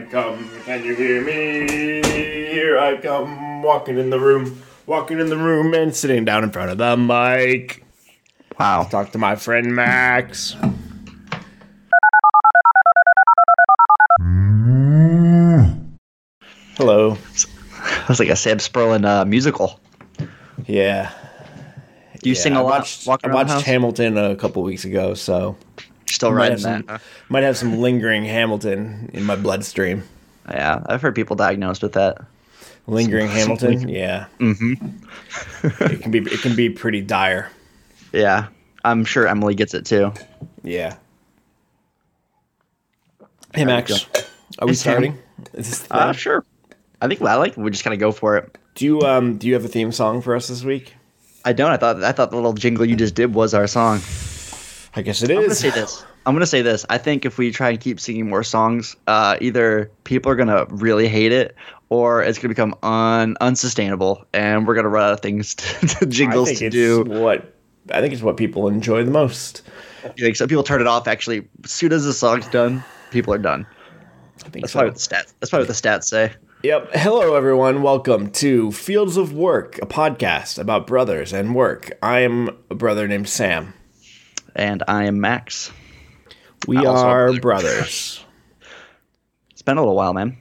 I come, can you hear me? Here I come, walking in the room, walking in the room and sitting down in front of the mic. Wow. Talk to my friend Max. Hello. That's like a Sam Sperlin uh, musical. Yeah. Do you yeah, sing a I lot? watched, I watched? Hamilton a couple weeks ago, so Still might some, that. huh? might have some lingering Hamilton in my bloodstream. Yeah, I've heard people diagnosed with that. Lingering Hamilton, yeah. Mm-hmm. It can be it can be pretty dire. Yeah, I'm sure Emily gets it too. Yeah. Hey Max, are we Sam. starting? Is this the Uh, sure. I think I like. We just kind of go for it. Do you um do you have a theme song for us this week? I don't. I thought. I thought the little jingle you just did was our song. I guess it is. I'm gonna say this. I'm gonna say this. I think if we try and keep singing more songs, uh, either people are gonna really hate it, or it's gonna become un unsustainable, and we're gonna run out of things to, to I jingles think to it's do. what I think it's what people enjoy the most. You think some people turn it off? Actually, as soon as the song's done, people are done. I think That's so. probably what the stats. That's probably what the stats say. Yep. Hello, everyone. Welcome to Fields of Work, a podcast about brothers and work. I am a brother named Sam. And I am Max. We are brother. brothers. It's been a little while, man.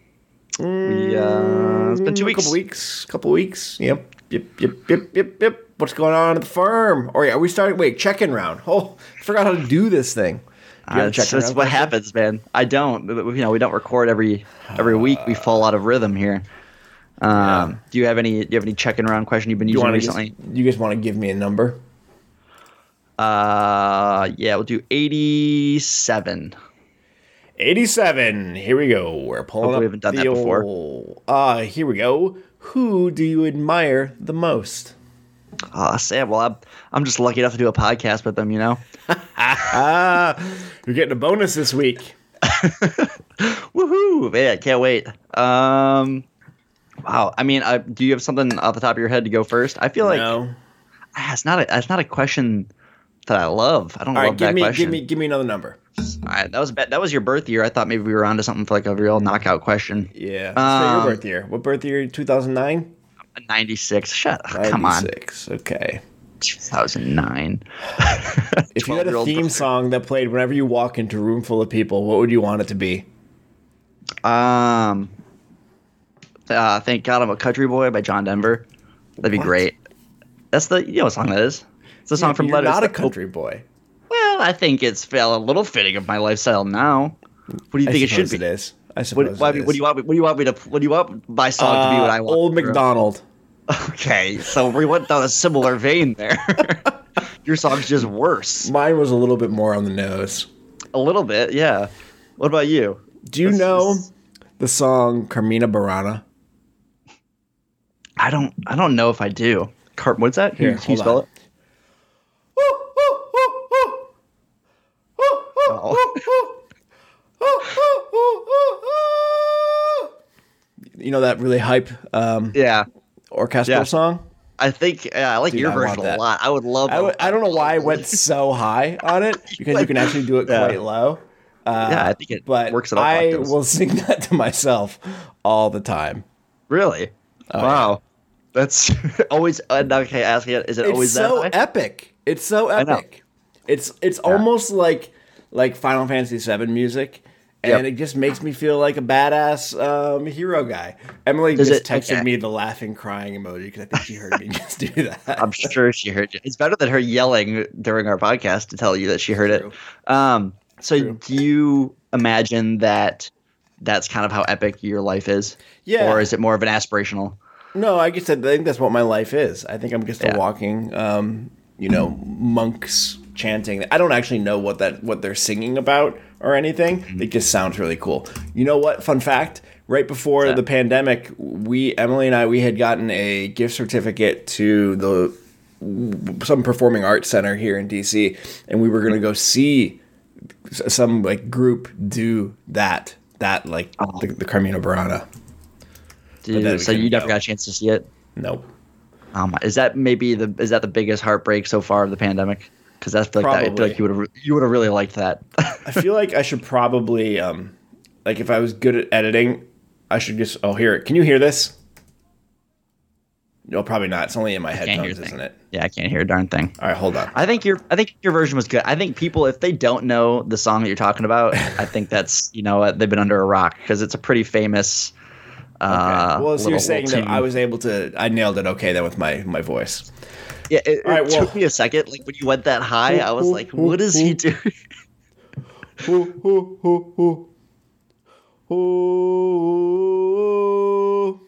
We uh, it's been two A weeks. couple weeks. Couple weeks. Yep. Yep. Yep. Yep. Yep. Yep. What's going on at the firm? Oh yeah, are we starting? Wait, check-in round. Oh, I forgot how to do this thing. Do you have a Uh, that's what question? happens, man. I don't. You know, we don't record every every week. We fall out of rhythm here. Um, Do you have any? Do you have any checking around question you've been you using recently? You guys want to give me a number? Uh, yeah, we'll do eighty-seven. 87. Here we go. We're pulling Hopefully up we haven't done that before. old- Ah, here we go. Who do you admire the most? Ah, Sam. Well, I'm I'm just lucky enough to do a podcast with them. You know. You're getting a bonus this week. Woohoo! Man, I can't wait. Um, wow. I mean, uh, do you have something off the top of your head to go first? I feel like no. ah, it's not a it's not a question that I love. I don't All love right, give me, question. give me, give me another number. All right, that was that was your birth year. I thought maybe we were onto something for like a real knockout question. Yeah. Um, your birth year. What birth year? 2009? Ninety six. Shut up. Come on. 96. Okay. Two thousand nine. If you had a theme song that played whenever you walk into a room full of people, what would you want it to be? Um. Uh, thank God I'm a country boy by John Denver. That'd be What? great. That's the you know what song that is. It's a song from You're Letters. not a country boy. Well, I think it's fell a little fitting of my lifestyle now. What do you I think it should be? It is. I suppose What, what, what do you want? me- What do you want me to? What do you want my song to be? What Uh, I want. Old? McDonald. Okay, so we went down a similar vein there. Your song's just worse. Mine was a little bit more on the nose. A little bit, yeah. What about you? Do you This know is- the song Carmina Burana? I don't. I don't know if I do. Car- what's that? Can you- Here, can you spell on. it? You know that really hype um, Yeah, orchestral Yeah. song? I think yeah, I like Dude, your I version a lot. I would love. I don't know why I went so high on it because you can actually do it Yeah. quite low. Uh, Yeah, I think it but works it I will sing that to myself all the time. Really? Oh, wow. That's always uh, okay. Asking it, is it It's always so that way? epic. It's so epic. It's it's almost like like Final Fantasy VII music, and Yep. it just makes me feel like a badass um, hero guy. Emily Does just it- texted okay. me the laughing crying emoji because I think she heard me just do that. I'm sure she heard you. It's better than her yelling during our podcast to tell you that she heard True. it. Um, so True. do you imagine that that's kind of how epic your life is? Yeah. Or is it more of an aspirational? No, I guess I think that's what my life is. I think I'm just Yeah. a walking, um, you know, monks chanting. I don't actually know what that what they're singing about or anything. Mm-hmm. It just sounds really cool. You know what? Fun fact: right before What's the pandemic, we Emily and I we had gotten a gift certificate to the some performing arts center here in DC, and we were going to go see some like group do that that like Oh. the, the Carmina Burana. We so you never go. got a chance to see it? Nope. Um, is that maybe the is that the biggest heartbreak so far of the pandemic? Because I feel like that, I feel like you would have you would have really liked that. I feel like I should probably um, like if I was good at editing, I should just oh hear it. Can you hear this? No, probably not. It's only in my headphones, isn't it? Yeah, I can't hear a darn thing. All right, hold on. I think your I think your version was good. I think people, if they don't know the song that you're talking about, I think that's you know they've been under a rock because it's a pretty famous. Uh, Okay. Well, so little- you're saying that I was able to, I nailed it okay then with my my voice. Yeah, it, right, it well- took me a second. Like when you went that high, I was Ooh, like, ooh, "What is he doing?" Ooh, ooh, ooh, ooh. Ooh.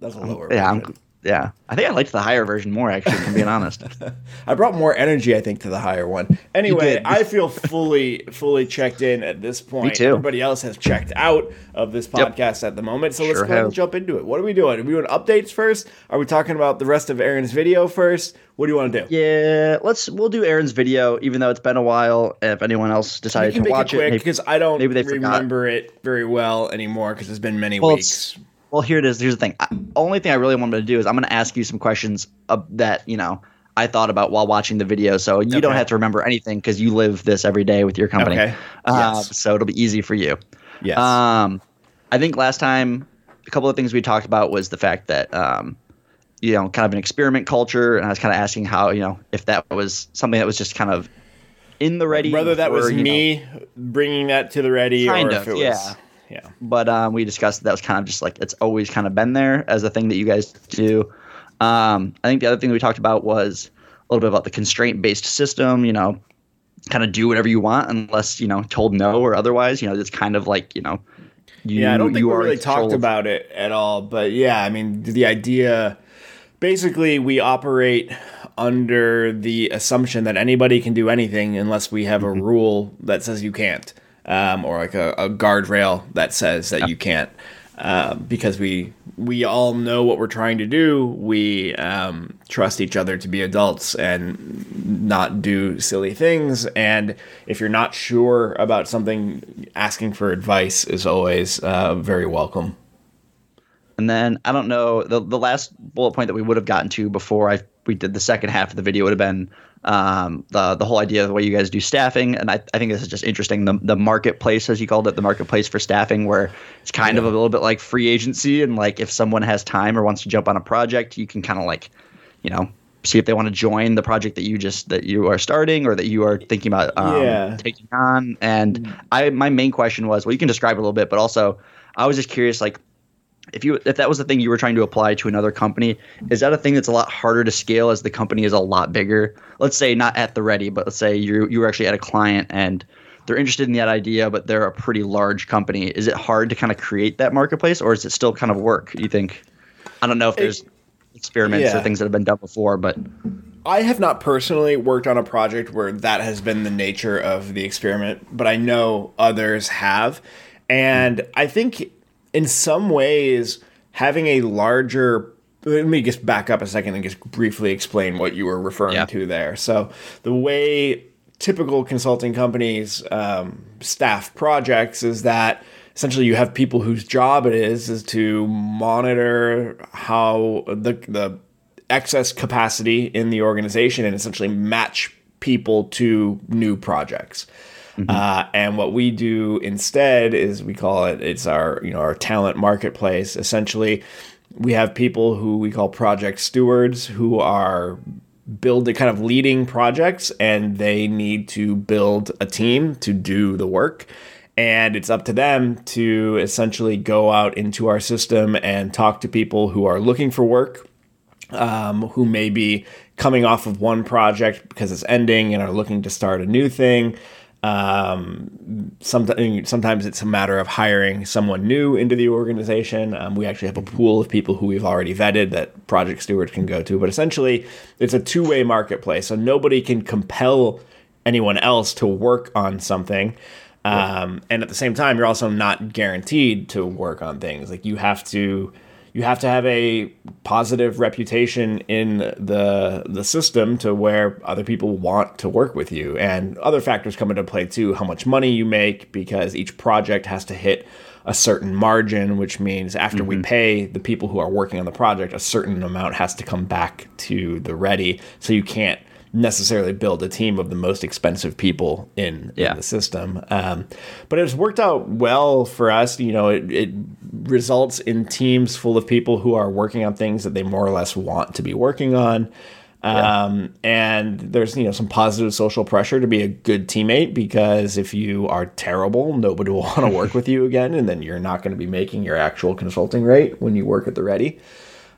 That's a lower. Yeah. I'm, yeah. I think I liked the higher version more. Actually, I'm being honest. I brought more energy, I think, to the higher one. Anyway. I feel fully, fully checked in at this point. Me too. Everybody else has checked out of this Yep. podcast at the moment. So let's go ahead and jump into it. What are we doing? Are we doing updates first? Are we talking about the rest of Aaron's video first? What do you want to do? Yeah, let's we'll do Aaron's video, even though it's been a while. If anyone else decided to watch it it, quick maybe- because I don't maybe they forgot. remember it very well anymore because it's been many Well, weeks. Well, here it is. Here's the thing. I, only thing I really wanted to do is I'm going to ask you some questions uh, that you know I thought about while watching the video. So you don't have to remember anything because you live this every day with your company. Okay. Uh, Yes. So it'll be easy for you. Yes. Um, I think last time a couple of things we talked about was the fact that um, you know, kind of an experiment culture, and I was kind of asking how you know if that was something that was just kind of in the ready. Whether that was you know, me bringing that to the ready Kind or of, if it was. yeah. Yeah. but um, we discussed that, that was kind of just like it's always kind of been there as a thing that you guys do. Um, I think the other thing we talked about was a little bit about the constraint based system. You know, kind of do whatever you want unless you know told no or otherwise. You know, it's kind of like you know. You, Yeah, I don't think we really talked about it at all. But yeah, I mean, the idea basically we operate under the assumption that anybody can do anything unless we have a Mm-hmm. rule that says you can't, um, or like a, a guardrail that says that you can't. Uh, because we we all know what we're trying to do, we um, trust each other to be adults and not do silly things. And if you're not sure about something, asking for advice is always uh, very welcome. And then I don't know the the last bullet point that we would have gotten to before I we did the second half of the video would have been um, the the whole idea of the way you guys do staffing, and I, I think this is just interesting. The the marketplace, as you called it, the marketplace for staffing, where it's kind of a little bit like free agency, and like if someone has time or wants to jump on a project, you can kind of like, you know, see if they want to join the project that you just that you are starting or that you are thinking about um, Yeah. taking on. And I my main question was, well, you can describe it a little bit, but also I was just curious, like if you if that was the thing you were trying to apply to another company, is that a thing that's a lot harder to scale as the company is a lot bigger? Let's say not at the ready, but let's say you you were actually at a client and they're interested in that idea, but they're a pretty large company. Is it hard to kind of create that marketplace, or is it still kind of work? You think? I don't know if there's experiments yeah. or things that have been done before, but I have not personally worked on a project where that has been the nature of the experiment, but I know others have. And I think in some ways, having a larger. Let me just back up a second and just briefly explain what you were referring Yeah. to there. So, the way typical consulting companies um, staff projects is that essentially you have people whose job it is is to monitor how the the excess capacity in the organization and essentially match people to new projects. Uh, and what we do instead is we call it it's our you know our talent marketplace. Essentially, we have people who we call project stewards who are build the kind of leading projects and they need to build a team to do the work and it's up to them to essentially go out into our system and talk to people who are looking for work um, who may be coming off of one project because it's ending and are looking to start a new thing. Um, sometimes, sometimes it's a matter of hiring someone new into the organization. Um, we actually have a pool of people who we've already vetted that project stewards can go to. But essentially, it's a two way marketplace. So nobody can compel anyone else to work on something. Um, and at the same time, you're also not guaranteed to work on things. Like you have to you have to have a positive reputation in the the system to where other people want to work with you. And other factors come into play too how much money you make because each project has to hit a certain margin which means after we mm-hmm. pay the people who are working on the project a certain amount has to come back to the ready. So you can't necessarily build a team of the most expensive people in, Yeah. in the system. Um, but it's worked out well for us. You know, it, it results in teams full of people who are working on things that they more or less want to be working on. Um, and there's you know some positive social pressure to be a good teammate because if you are terrible, nobody will want to work with you again, and then you're not going to be making your actual consulting rate when you work at the ready.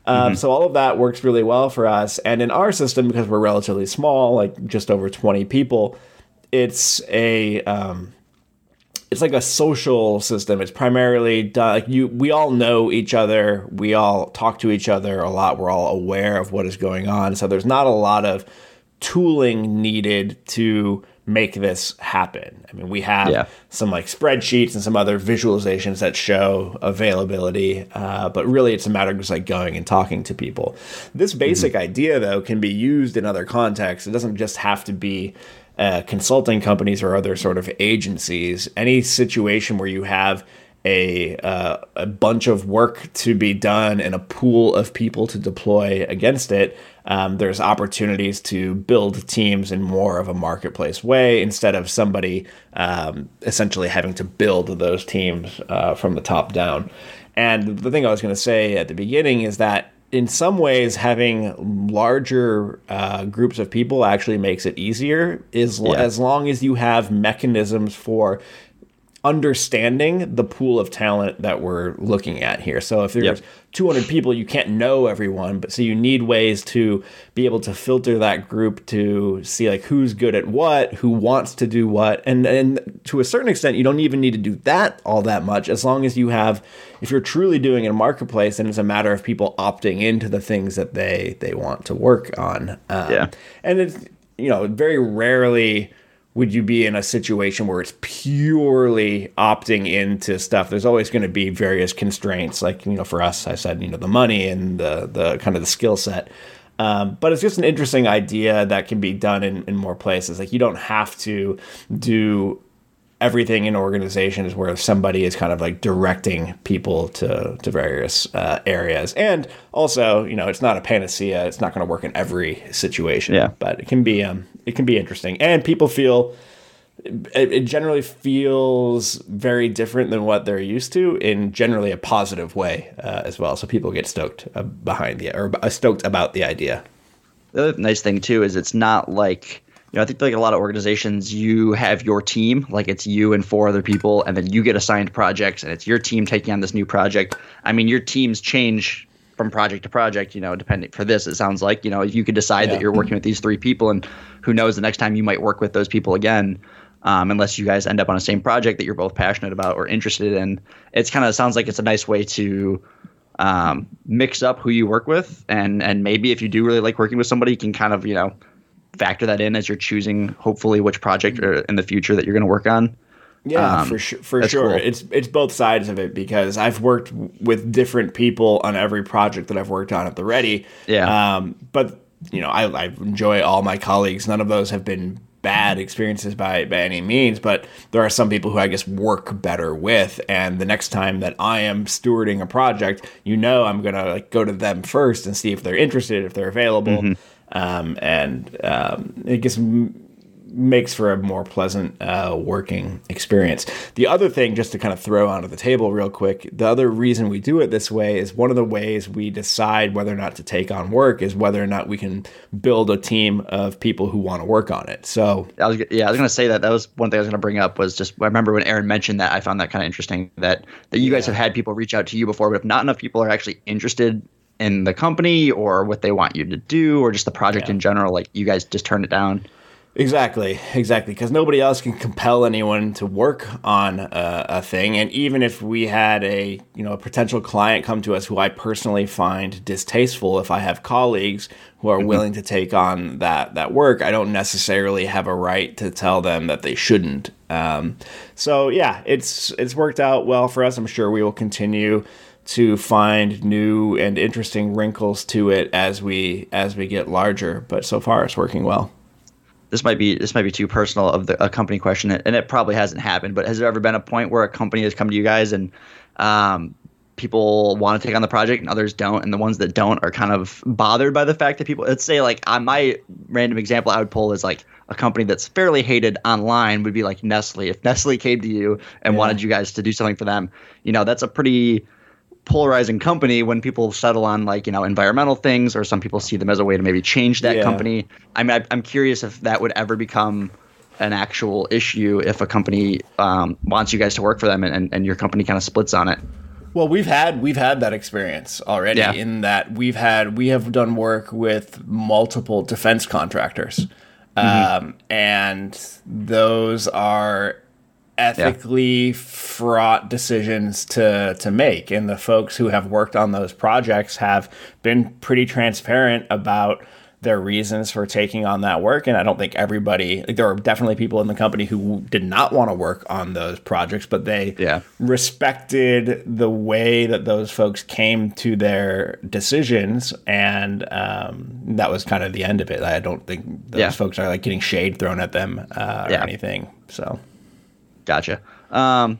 Um, So all of that works really well for us. And in our system, because we're relatively small, like just over 20 people, it's a um, it's like a social system. It's primarily done like you. We all know each other. We all talk to each other a lot. We're all aware of what is going on. So there's not a lot of tooling needed to make this happen. I mean, we have Yeah. some like spreadsheets and some other visualizations that show availability, uh, but really it's a matter of just like going and talking to people. This basic idea, though, can be used in other contexts. It doesn't just have to be uh, consulting companies or other sort of agencies. Any situation where you have a uh, a bunch of work to be done and a pool of people to deploy against it, um, there's opportunities to build teams in more of a marketplace way instead of somebody um, essentially having to build those teams uh, from the top down. And the thing I was going to say at the beginning is that in some ways, having larger uh, groups of people actually makes it easier. Is Yeah. as long as you have mechanisms for understanding the pool of talent that we're looking at here. So if there's Yep. 200 people, you can't know everyone, but so you need ways to be able to filter that group to see like who's good at what, who wants to do what, and and to a certain extent, you don't even need to do that all that much as long as you have. If you're truly doing it in a marketplace, then it's a matter of people opting into the things that they they want to work on. Um, Yeah. and it's you know very rarely would you be in a situation where it's purely opting into stuff? There's always going to be various constraints. Like you know for us i said you know the money and the the kind of the skill set. Um, but it's just an interesting idea that can be done in, in more places. Like you don't have to do everything in organizations where somebody is kind of like directing people to to various uh, areas. And also you know it's not a panacea. It's not going to work in every situation. Yeah. but it can be um it can be interesting. And people feel it, it generally feels very different than what they're used to in generally a positive way uh, as well. So people get stoked uh, behind the or uh, stoked about the idea. The other nice thing too is it's not like you know I think like a lot of organizations you have your team like it's you and four other people and then you get assigned projects and it's your team taking on this new project. I mean your teams change from project to project, you know, depending for this it sounds like, you know, you could decide Yeah. that you're working with these three people and who knows the next time you might work with those people again. Um, unless you guys end up on the same project that you're both passionate about or interested in, it's kind of sounds like it's a nice way to um, mix up who you work with, and and maybe if you do really like working with somebody, you can kind of you know factor that in as you're choosing hopefully which project in the future that you're going to work on. Yeah, Um, for sure. For sure, cool. it's it's both sides of it because I've worked with different people on every project that I've worked on at the Ready. Yeah. Um, but you know, I, I enjoy all my colleagues. None of those have been bad experiences by by any means. But there are some people who I guess work better with, and the next time that I am stewarding a project, you know, I'm gonna like go to them first and see if they're interested, if they're available. Mm-hmm. Um, and um, it gets makes for a more pleasant uh, working experience. The other thing, just to kind of throw onto the table real quick, the other reason we do it this way is one of the ways we decide whether or not to take on work is whether or not we can build a team of people who want to work on it. So I was yeah, I was gonna say that. That was one thing I was gonna bring up was just I remember when Aaron mentioned that I found that kind of interesting that that you guys have had people reach out to you before, but if not enough people are actually interested in the company or what they want you to do or just the project Yeah. in general, like you guys just turn it down. Exactly, exactly. Because nobody else can compel anyone to work on a, a thing, and even if we had a you know a potential client come to us who I personally find distasteful, if I have colleagues who are willing to take on that that work, I don't necessarily have a right to tell them that they shouldn't. Um, so yeah, it's it's worked out well for us. I'm sure we will continue to find new and interesting wrinkles to it as we as we get larger. But so far, it's working well. this might be this might be too personal of the a company question, and it probably hasn't happened. But has there ever been a point where a company has come to you guys and um, people want to take on the project and others don't and the ones that don't are kind of bothered by the fact that people let's say like on my random example i would pull is like a company that's fairly hated online would be like nestle if nestle came to you and yeah. wanted you guys to do something for them you know that's a pretty polarizing company when people settle on like you know environmental things or some people see them as a way to maybe change that yeah. company i mean I, i'm curious if that would ever become an actual issue if a company um, wants you guys to work for them and, and, and your company kind of splits on it well, we've had we've had that experience already. Yeah. In that we've had we have done work with multiple defense contractors, mm-hmm. um, and those are ethically yeah. fraught decisions to to make. And the folks who have worked on those projects have been pretty transparent about their reasons for taking on that work. And I don't think everybody, like, there are definitely people in the company who did not want to work on those projects, but they yeah. respected the way that those folks came to their decisions. And um, that was kind of the end of it. I don't think those yeah. folks are like getting shade thrown at them uh, or anything. So, gotcha. Um,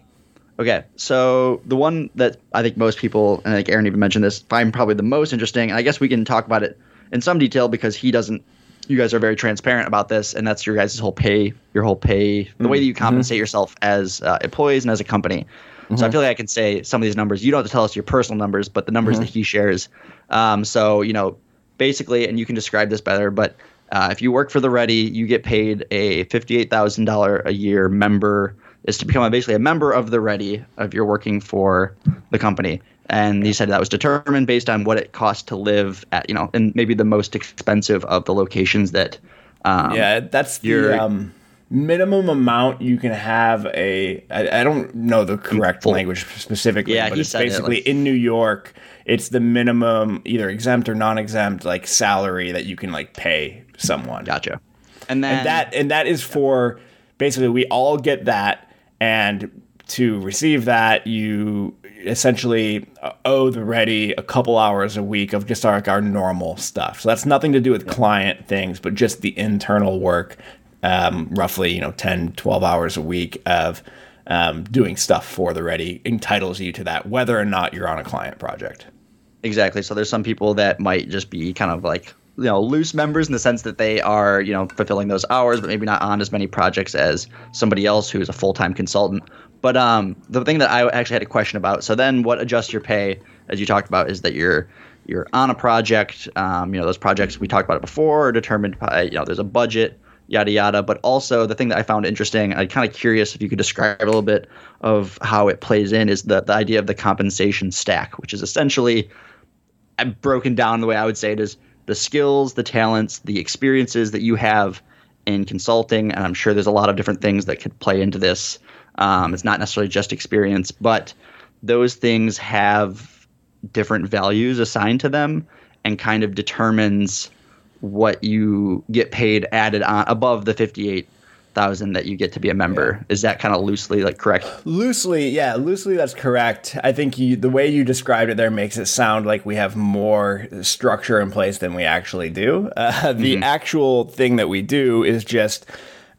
Okay, so the one that I think most people, and I think Aaron even mentioned this, find probably the most interesting, and I guess we can talk about it in some detail because he doesn't you guys are very transparent about this and that's your guys' whole pay your whole pay the mm-hmm. way that you mm-hmm. compensate mm-hmm. yourself as uh, employees and as a company mm-hmm. so i mm-hmm. feel like i can say some of these numbers you don't have to tell us your personal numbers but the numbers mm-hmm. that he shares um, so you know basically and you can describe this better but uh, if you work for the ready you get paid a $58000 a year member is to become basically a member of the ready if you're working for the company. And he said that was determined based on what it costs to live at you know and maybe the most expensive of the locations that um, yeah that's the um, minimum amount you can have a I, I don't know the correct full, language specifically yeah, but it's basically it, like, in new york it's the minimum either exempt or non-exempt like salary that you can like pay someone. Gotcha. And then and that and that is for basically we all get that and to receive that you essentially owe the ready a couple hours a week of just our, our normal stuff. So that's nothing to do with client things, but just the internal work, um, roughly, you know, 10, 12 hours a week of um, doing stuff for the ready entitles you to that, whether or not you're on a client project. Exactly. So there's some people that might just be kind of like you know loose members in the sense that they are you know fulfilling those hours but maybe not on as many projects as somebody else who's a full-time consultant but um, the thing that I actually had a question about. So then, what adjusts your pay, as you talked about, is that you're you're on a project. Um, you know, those projects we talked about it before are determined by you know there's a budget, yada yada. But also the thing that I found interesting, I'm kind of curious if you could describe a little bit of how it plays in, is the the idea of the compensation stack, which is essentially broken down the way I would say it is the skills, the talents, the experiences that you have in consulting, and I'm sure there's a lot of different things that could play into this. Um, it's not necessarily just experience, but those things have different values assigned to them and kind of determines what you get paid added on above the 58 thousand that you get to be a member. Yeah. Is that kind of loosely like correct? Loosely, yeah, loosely that's correct. I think you, the way you described it there makes it sound like we have more structure in place than we actually do. Uh, the mm-hmm. actual thing that we do is just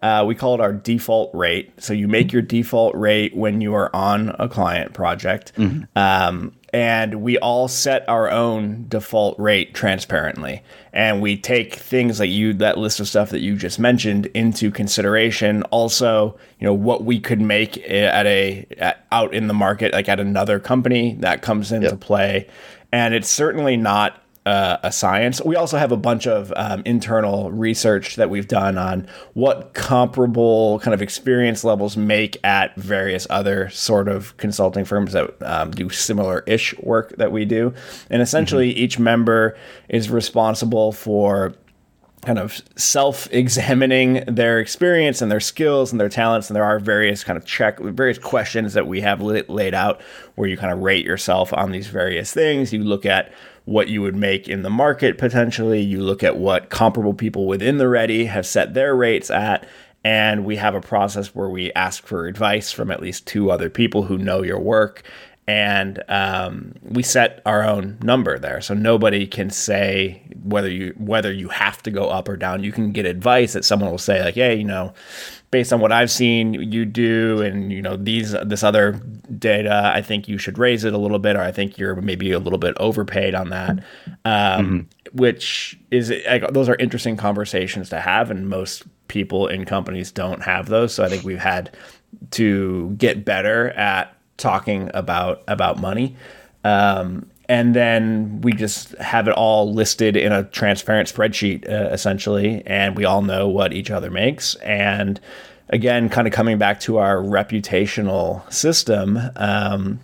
uh, we call it our default rate. So you make your default rate when you are on a client project. Mm-hmm. Um, and we all set our own default rate transparently. And we take things like you, that list of stuff that you just mentioned, into consideration. Also, you know, what we could make at a at, out in the market, like at another company, that comes into yep. play. And it's certainly not uh, a science. We also have a bunch of um, internal research that we've done on what comparable kind of experience levels make at various other sort of consulting firms that um, do similar ish work that we do. And essentially, mm-hmm. each member is responsible for kind of self-examining their experience and their skills and their talents and there are various kind of check various questions that we have laid out where you kind of rate yourself on these various things you look at what you would make in the market potentially. You look at what comparable people within the ready have set their rates at. And we have a process where we ask for advice from at least two other people who know your work. And um, we set our own number there, so nobody can say whether you whether you have to go up or down. You can get advice that someone will say like, "Hey, you know, based on what I've seen you do and you know these this other data, I think you should raise it a little bit, or I think you're maybe a little bit overpaid on that. Um, mm-hmm. Which is like, those are interesting conversations to have, and most people in companies don't have those. So I think we've had to get better at talking about about money. Um, and then we just have it all listed in a transparent spreadsheet uh, essentially and we all know what each other makes and again kind of coming back to our reputational system um,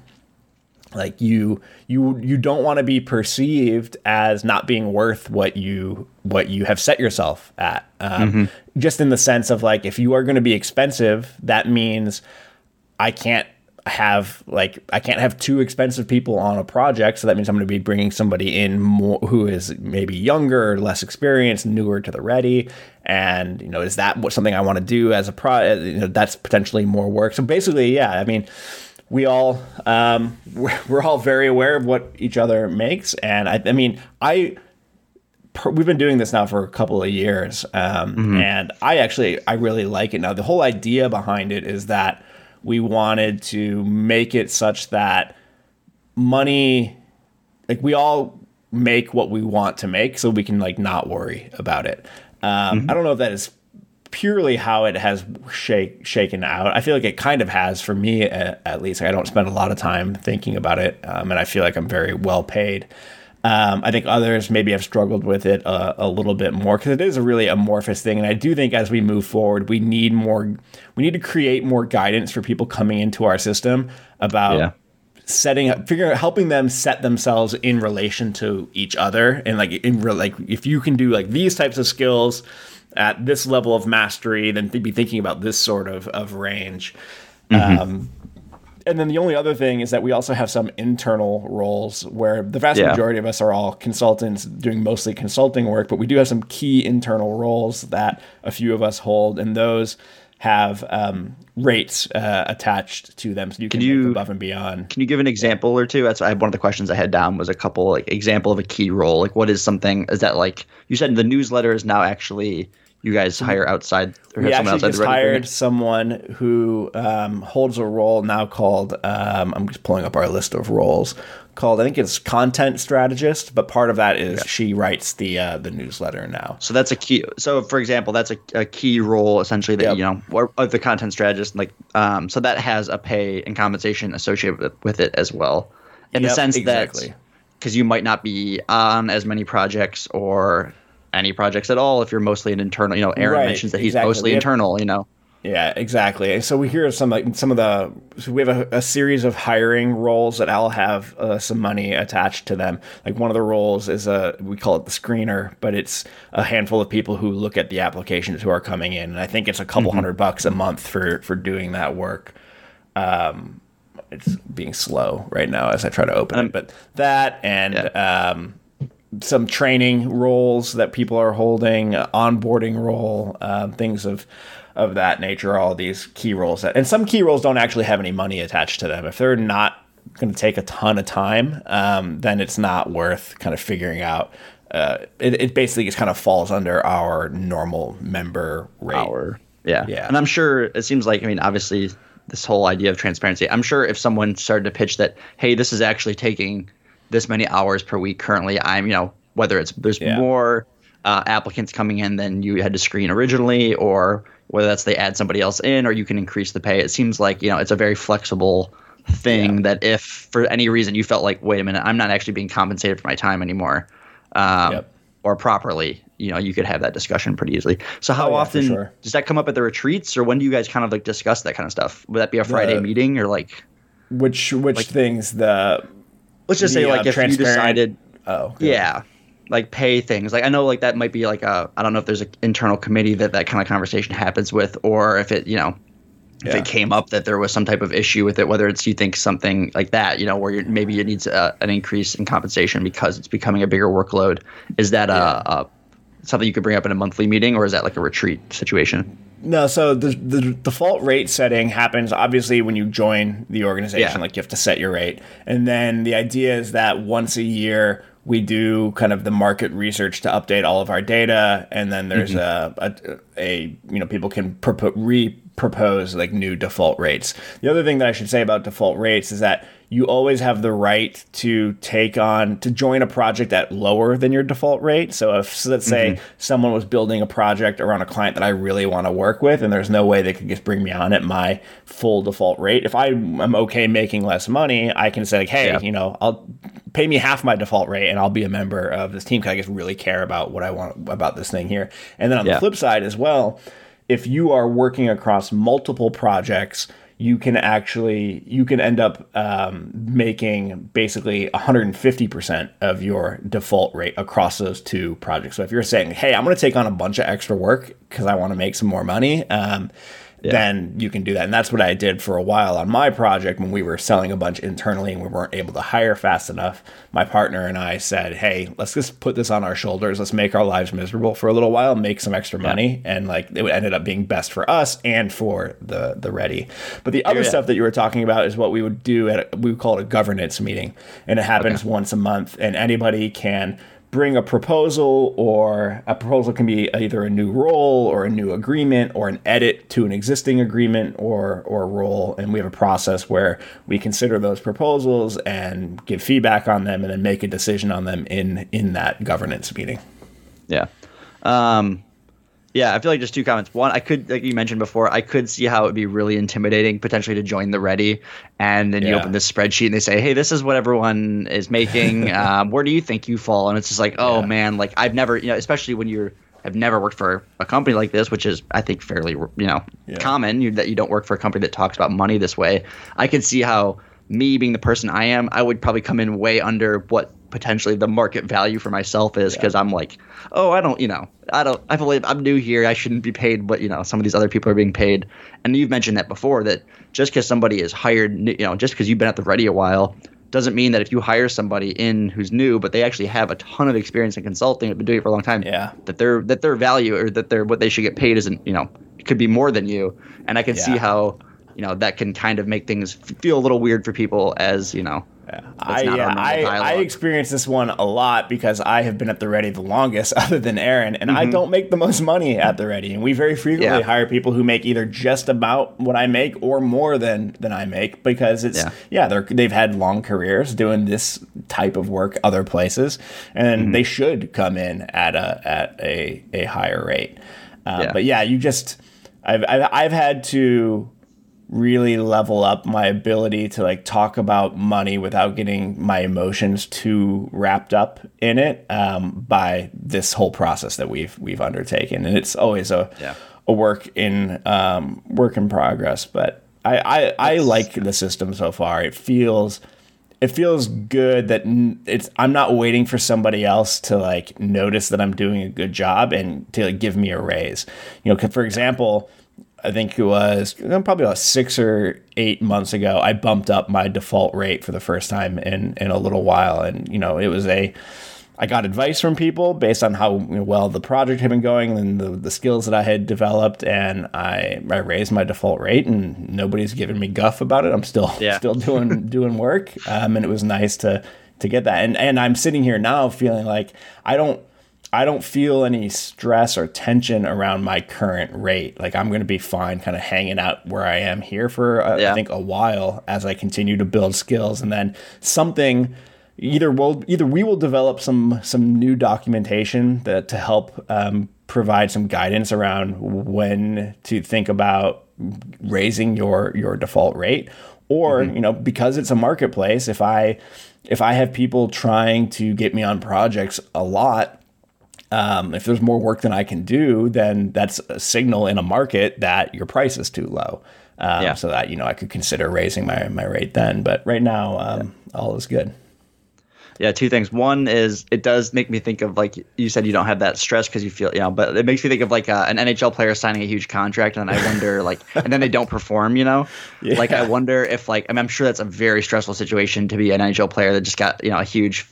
like you you you don't want to be perceived as not being worth what you what you have set yourself at um, mm-hmm. just in the sense of like if you are going to be expensive that means i can't have like I can't have two expensive people on a project, so that means I'm going to be bringing somebody in more who is maybe younger, less experienced, newer to the ready. And you know, is that what something I want to do as a pro? You know, that's potentially more work. So basically, yeah, I mean, we all um, we're, we're all very aware of what each other makes, and I, I mean, I we've been doing this now for a couple of years, um, mm-hmm. and I actually I really like it now. The whole idea behind it is that we wanted to make it such that money like we all make what we want to make so we can like not worry about it. Um, mm-hmm. i don't know if that is purely how it has shake, shaken out. I feel like it kind of has for me at, at least. I don't spend a lot of time thinking about it um, and i feel like i'm very well paid um, I think others maybe have struggled with it a, a little bit more because it is a really amorphous thing, and I do think as we move forward, we need more. We need to create more guidance for people coming into our system about yeah. setting up, figuring out, helping them set themselves in relation to each other, and like in real, like if you can do like these types of skills at this level of mastery, then be thinking about this sort of of range. Mm-hmm. Um, and then the only other thing is that we also have some internal roles where the vast yeah. majority of us are all consultants doing mostly consulting work, but we do have some key internal roles that a few of us hold, and those have um, rates uh, attached to them, so you can, can you, above and beyond. Can you give an example or two? That's I, one of the questions I had down was a couple like example of a key role. Like, what is something? Is that like you said the newsletter is now actually you guys hire outside or we actually just hired someone who um, holds a role now called um, i'm just pulling up our list of roles called i think it's content strategist but part of that is yeah. she writes the uh, the newsletter now so that's a key so for example that's a, a key role essentially that yep. you know of the content strategist like um, so that has a pay and compensation associated with, with it as well in yep, the sense exactly. that because you might not be on as many projects or any projects at all if you're mostly an internal. You know, Aaron right, mentions that he's exactly. mostly have, internal. You know. Yeah, exactly. So we hear some like some of the so we have a, a, series of hiring roles that all have uh, some money attached to them. Like one of the roles is a we call it the screener, but it's a handful of people who look at the applications who are coming in, and I think it's a couple mm-hmm. hundred bucks a month for for doing that work. Um, it's being slow right now as I try to open um, it, but that and yeah. um, some training roles that people are holding, onboarding role, uh, things of of that nature. All these key roles that, and some key roles don't actually have any money attached to them. If they're not going to take a ton of time, um, then it's not worth kind of figuring out. Uh, it, it basically just kind of falls under our normal member rate. Our, yeah, yeah, and I'm sure it seems like I mean, obviously, this whole idea of transparency. I'm sure if someone started to pitch that, hey, this is actually taking this many hours per week currently. I'm, you know, whether it's there's yeah. more uh, applicants coming in than you had to screen originally, or whether that's they add somebody else in, or you can increase the pay. It seems like you know it's a very flexible thing yeah. that if for any reason you felt like, wait a minute, I'm not actually being compensated for my time anymore, um, yep. or properly, you know, you could have that discussion pretty easily. So how oh, yeah, often sure. does that come up at the retreats, or when do you guys kind of like discuss that kind of stuff? Would that be a Friday the, meeting, or like? Which which like, things the let's just the, say like uh, if you decided oh yeah like pay things like i know like that might be like a i don't know if there's an internal committee that that kind of conversation happens with or if it you know if yeah. it came up that there was some type of issue with it whether it's you think something like that you know where maybe it needs a, an increase in compensation because it's becoming a bigger workload is that yeah. a, a something you could bring up in a monthly meeting or is that like a retreat situation no, so the the default rate setting happens obviously when you join the organization. Yeah. Like you have to set your rate, and then the idea is that once a year we do kind of the market research to update all of our data, and then there's mm-hmm. a, a, a you know people can propo- re propose like new default rates. The other thing that I should say about default rates is that you always have the right to take on to join a project at lower than your default rate. So if so let's say mm-hmm. someone was building a project around a client that I really want to work with and there's no way they could just bring me on at my full default rate. If I am okay making less money, I can say like, hey, yeah. you know, I'll pay me half my default rate and I'll be a member of this team because I just really care about what I want about this thing here. And then on yeah. the flip side as well, if you are working across multiple projects, you can actually you can end up um, making basically 150% of your default rate across those two projects. So if you're saying, "Hey, I'm going to take on a bunch of extra work because I want to make some more money," um, yeah. then you can do that. And that's what I did for a while on my project when we were selling a bunch internally and we weren't able to hire fast enough. My partner and I said, "Hey, let's just put this on our shoulders. Let's make our lives miserable for a little while, make some extra money." Yeah. And like it ended up being best for us and for the the ready. But the other yeah. stuff that you were talking about is what we would do at we would call it a governance meeting, and it happens okay. once a month, and anybody can bring a proposal, or a proposal can be either a new role or a new agreement or an edit to an existing agreement or or role. And we have a process where we consider those proposals and give feedback on them, and then make a decision on them in in that governance meeting. Yeah. Um, yeah, I feel like just two comments. One, I could, like you mentioned before, I could see how it would be really intimidating potentially to join the Ready, and then yeah. you open this spreadsheet and they say, "Hey, this is what everyone is making. um, where do you think you fall?" And it's just like, "Oh yeah. man, like I've never, you know, especially when you're." I've never worked for a company like this, which is, I think, fairly, you know, yeah. common you, that you don't work for a company that talks about money this way. I can see how me being the person I am, I would probably come in way under what potentially the market value for myself is because yeah. I'm like, oh, I don't, you know, I don't, I believe I'm new here. I shouldn't be paid but you know, some of these other people are being paid. And you've mentioned that before that just because somebody is hired, you know, just because you've been at the ready a while doesn't mean that if you hire somebody in who's new, but they actually have a ton of experience in consulting, have been doing it for a long time, yeah, that their that their value or that their what they should get paid isn't, you know, it could be more than you. And I can yeah. see how, you know, that can kind of make things feel a little weird for people as, you know, yeah. I yeah, I, I experienced this one a lot because I have been at the ready the longest, other than Aaron, and mm-hmm. I don't make the most money at the ready. And we very frequently yeah. hire people who make either just about what I make or more than than I make because it's yeah, yeah they're they've had long careers doing this type of work other places, and mm-hmm. they should come in at a at a a higher rate. Uh. But yeah, you just I've I've, I've had to really level up my ability to like talk about money without getting my emotions too wrapped up in it um, by this whole process that we've we've undertaken. And it's always a yeah. a work in um, work in progress. But I, I, I like the system so far. It feels it feels good that it's I'm not waiting for somebody else to like notice that I'm doing a good job and to like, give me a raise. You know for example I think it was probably about six or eight months ago, I bumped up my default rate for the first time in, in a little while. And, you know, it was a, I got advice from people based on how well the project had been going and the, the skills that I had developed. And I, I raised my default rate and nobody's given me guff about it. I'm still, yeah. still doing, doing work. Um, and it was nice to, to get that. And, and I'm sitting here now feeling like I don't, I don't feel any stress or tension around my current rate. Like I'm going to be fine kind of hanging out where I am here for uh, yeah. I think a while as I continue to build skills and then something either we'll either we will develop some some new documentation that to help um, provide some guidance around when to think about raising your your default rate or mm-hmm. you know because it's a marketplace if I if I have people trying to get me on projects a lot um, if there's more work than I can do, then that's a signal in a market that your price is too low. Um, yeah. So that you know I could consider raising my my rate then. But right now, um, yeah. all is good. Yeah, two things. One is it does make me think of like you said you don't have that stress because you feel you know, but it makes me think of like uh, an NHL player signing a huge contract and I wonder like and then they don't perform. You know, yeah. like I wonder if like I mean, I'm sure that's a very stressful situation to be an NHL player that just got you know a huge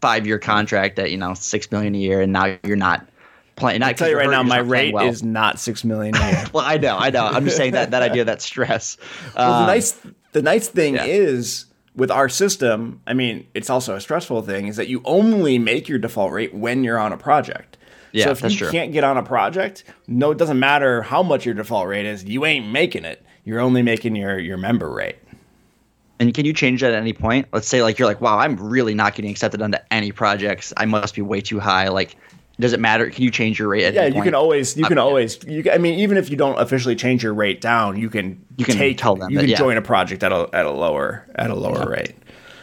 five year contract at you know six million a year, and now you're not playing. I tell you right now, my rate well. is not six million a year. well, I know, I know. I'm just saying that that idea, that stress. Well, um, the nice the nice thing yeah. is with our system, I mean, it's also a stressful thing is that you only make your default rate when you're on a project. Yeah, so if that's you true. can't get on a project, no, it doesn't matter how much your default rate is. You ain't making it. You're only making your your member rate. And can you change that at any point? Let's say like you're like, wow, I'm really not getting accepted onto any projects. I must be way too high. Like, does it matter? Can you change your rate at Yeah, any you point? can always you Uh, can yeah. always you can, I mean even if you don't officially change your rate down, you can You can take tell them you that, can yeah. join a project at a at a lower at a lower rate.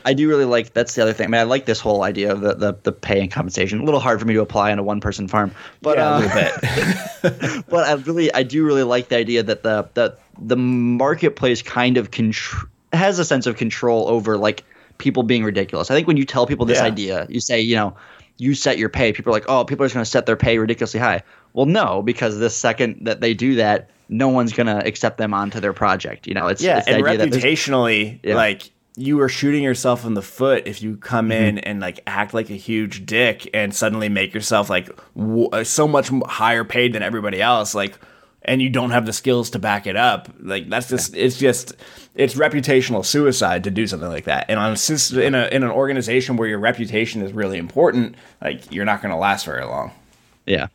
I do really like that's the other thing. I mean, I like this whole idea of the, the, the pay and compensation. A little hard for me to apply on a one person farm, but yeah, uh, a little bit. but I really I do really like the idea that the that the marketplace kind of contr- has a sense of control over like people being ridiculous. I think when you tell people this Yeah. idea, you say you know you set your pay. People are like, oh, people are just going to set their pay ridiculously high. Well, no, because the second that they do that, no one's going to accept them onto their project. You know, it's yeah, it's and reputationally, Yeah. like you are shooting yourself in the foot if you come Mm-hmm. in and like act like a huge dick and suddenly make yourself like w- uh, so much higher paid than everybody else. Like, and you don't have the skills to back it up. Like that's just it's just it's reputational suicide to do something like that. And on a, in a in an organization where your reputation is really important, like you're not going to last very long. Yeah.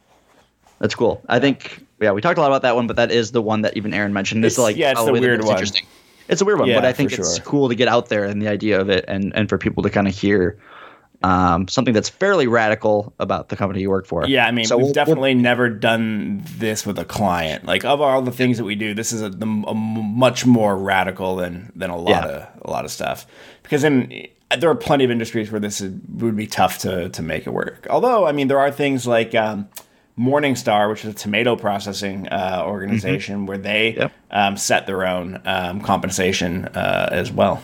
That's cool. I think yeah, we talked a lot about that one, but that is the one that even Aaron mentioned. It's, It's- like yeah, it's oh, the weird one. Interesting. It's a weird one, Yeah, but I think it's sure. cool to get out there and the idea of it, and and for people to kind of hear um, something that's fairly radical about the company you work for. Yeah, I mean, So we've we'll- definitely never done this with a client. Like of all the things that we do, this is a, the, a much more radical than than a lot Yeah. of a lot of stuff. Because in there are plenty of industries where this is, would be tough to to make it work. Although, I mean, there are things like um, Morningstar, which is a tomato processing uh, organization, where they Mm-hmm. Yep. um, set their own um, compensation uh, as well.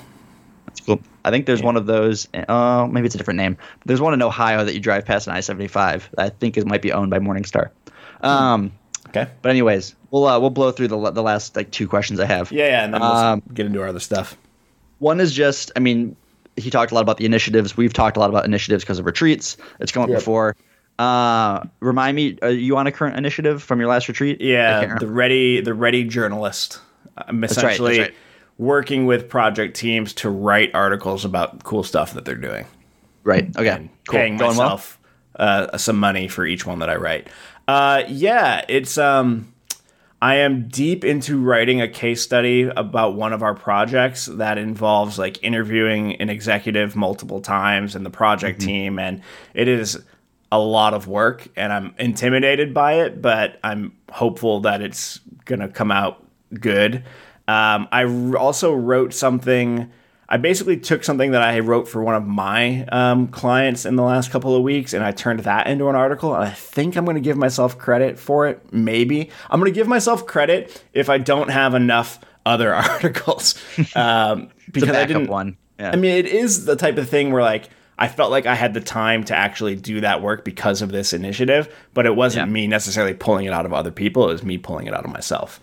That's cool. I think there's one of those. Uh, maybe it's a different name. There's one in Ohio that you drive past an I-75. I think it might be owned by Morningstar. Um, Okay. but anyways, we'll uh, we'll blow through the the last like two questions I have. Yeah, yeah, and then we'll Um, get into our other stuff. One is just, I mean, he talked a lot about the initiatives. We've talked a lot about initiatives because of retreats. It's come up Yep. before. Uh, remind me, are you on a current initiative from your last retreat? Yeah, the ready the ready journalist. I'm right, that's essentially right. Working with project teams to write articles about cool stuff that they're doing. right. Okay. Cool. paying Going well? myself uh, some money for each one that I write. Uh, yeah, it's um, I am deep into writing a case study about one of our projects that involves like interviewing an executive multiple times and the project Mm-hmm. team, and it is a lot of work, and I'm intimidated by it, but I'm hopeful that it's gonna come out good. Um, I r- also wrote something. I basically took something that I wrote for one of my um, clients in the last couple of weeks, and I turned that into an article. And I think I'm going to give myself credit for it. Maybe I'm going to give myself credit if I don't have enough other articles um, because I didn't. one. Yeah. I mean, it is the type of thing where like I felt like I had the time to actually do that work because of this initiative, but it wasn't Yeah. me necessarily pulling it out of other people. It was me pulling it out of myself.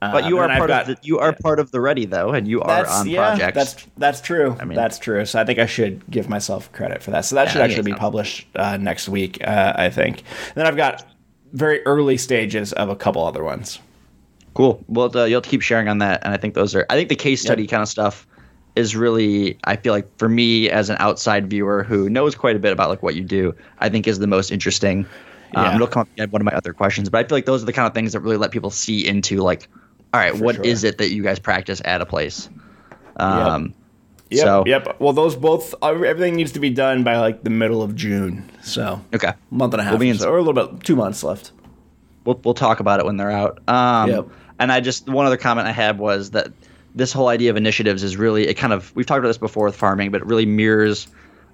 But you Um, are part got- of the, you are part of the ready though, and you are on projects. That's that's true. mean- that's true. So I think I should give myself credit for that. So that Yeah, should actually be published uh, next week. Uh, I think. then I've got very early stages of a couple other ones. Cool. Well, uh, you'll keep sharing on that, and I think those are. I think the case study kind of stuff is really. I feel like for me as an outside viewer who knows quite a bit about like what you do, I think is the most interesting. Yeah. Um, it'll come up in one of my other questions, but I feel like those are the kind of things that really let people see into like, all right, what is sure. it that you guys practice at a place? Um, Yep. So Yep. Well, those both everything needs to be done by like the middle of June. So okay, month and a half, We'll or, so, or a little bit, two months left. we'll we'll talk about it when they're out. Um, Yep. And I just one other comment I had was that this whole idea of initiatives is really it kind of we've talked about this before with farming, but it really mirrors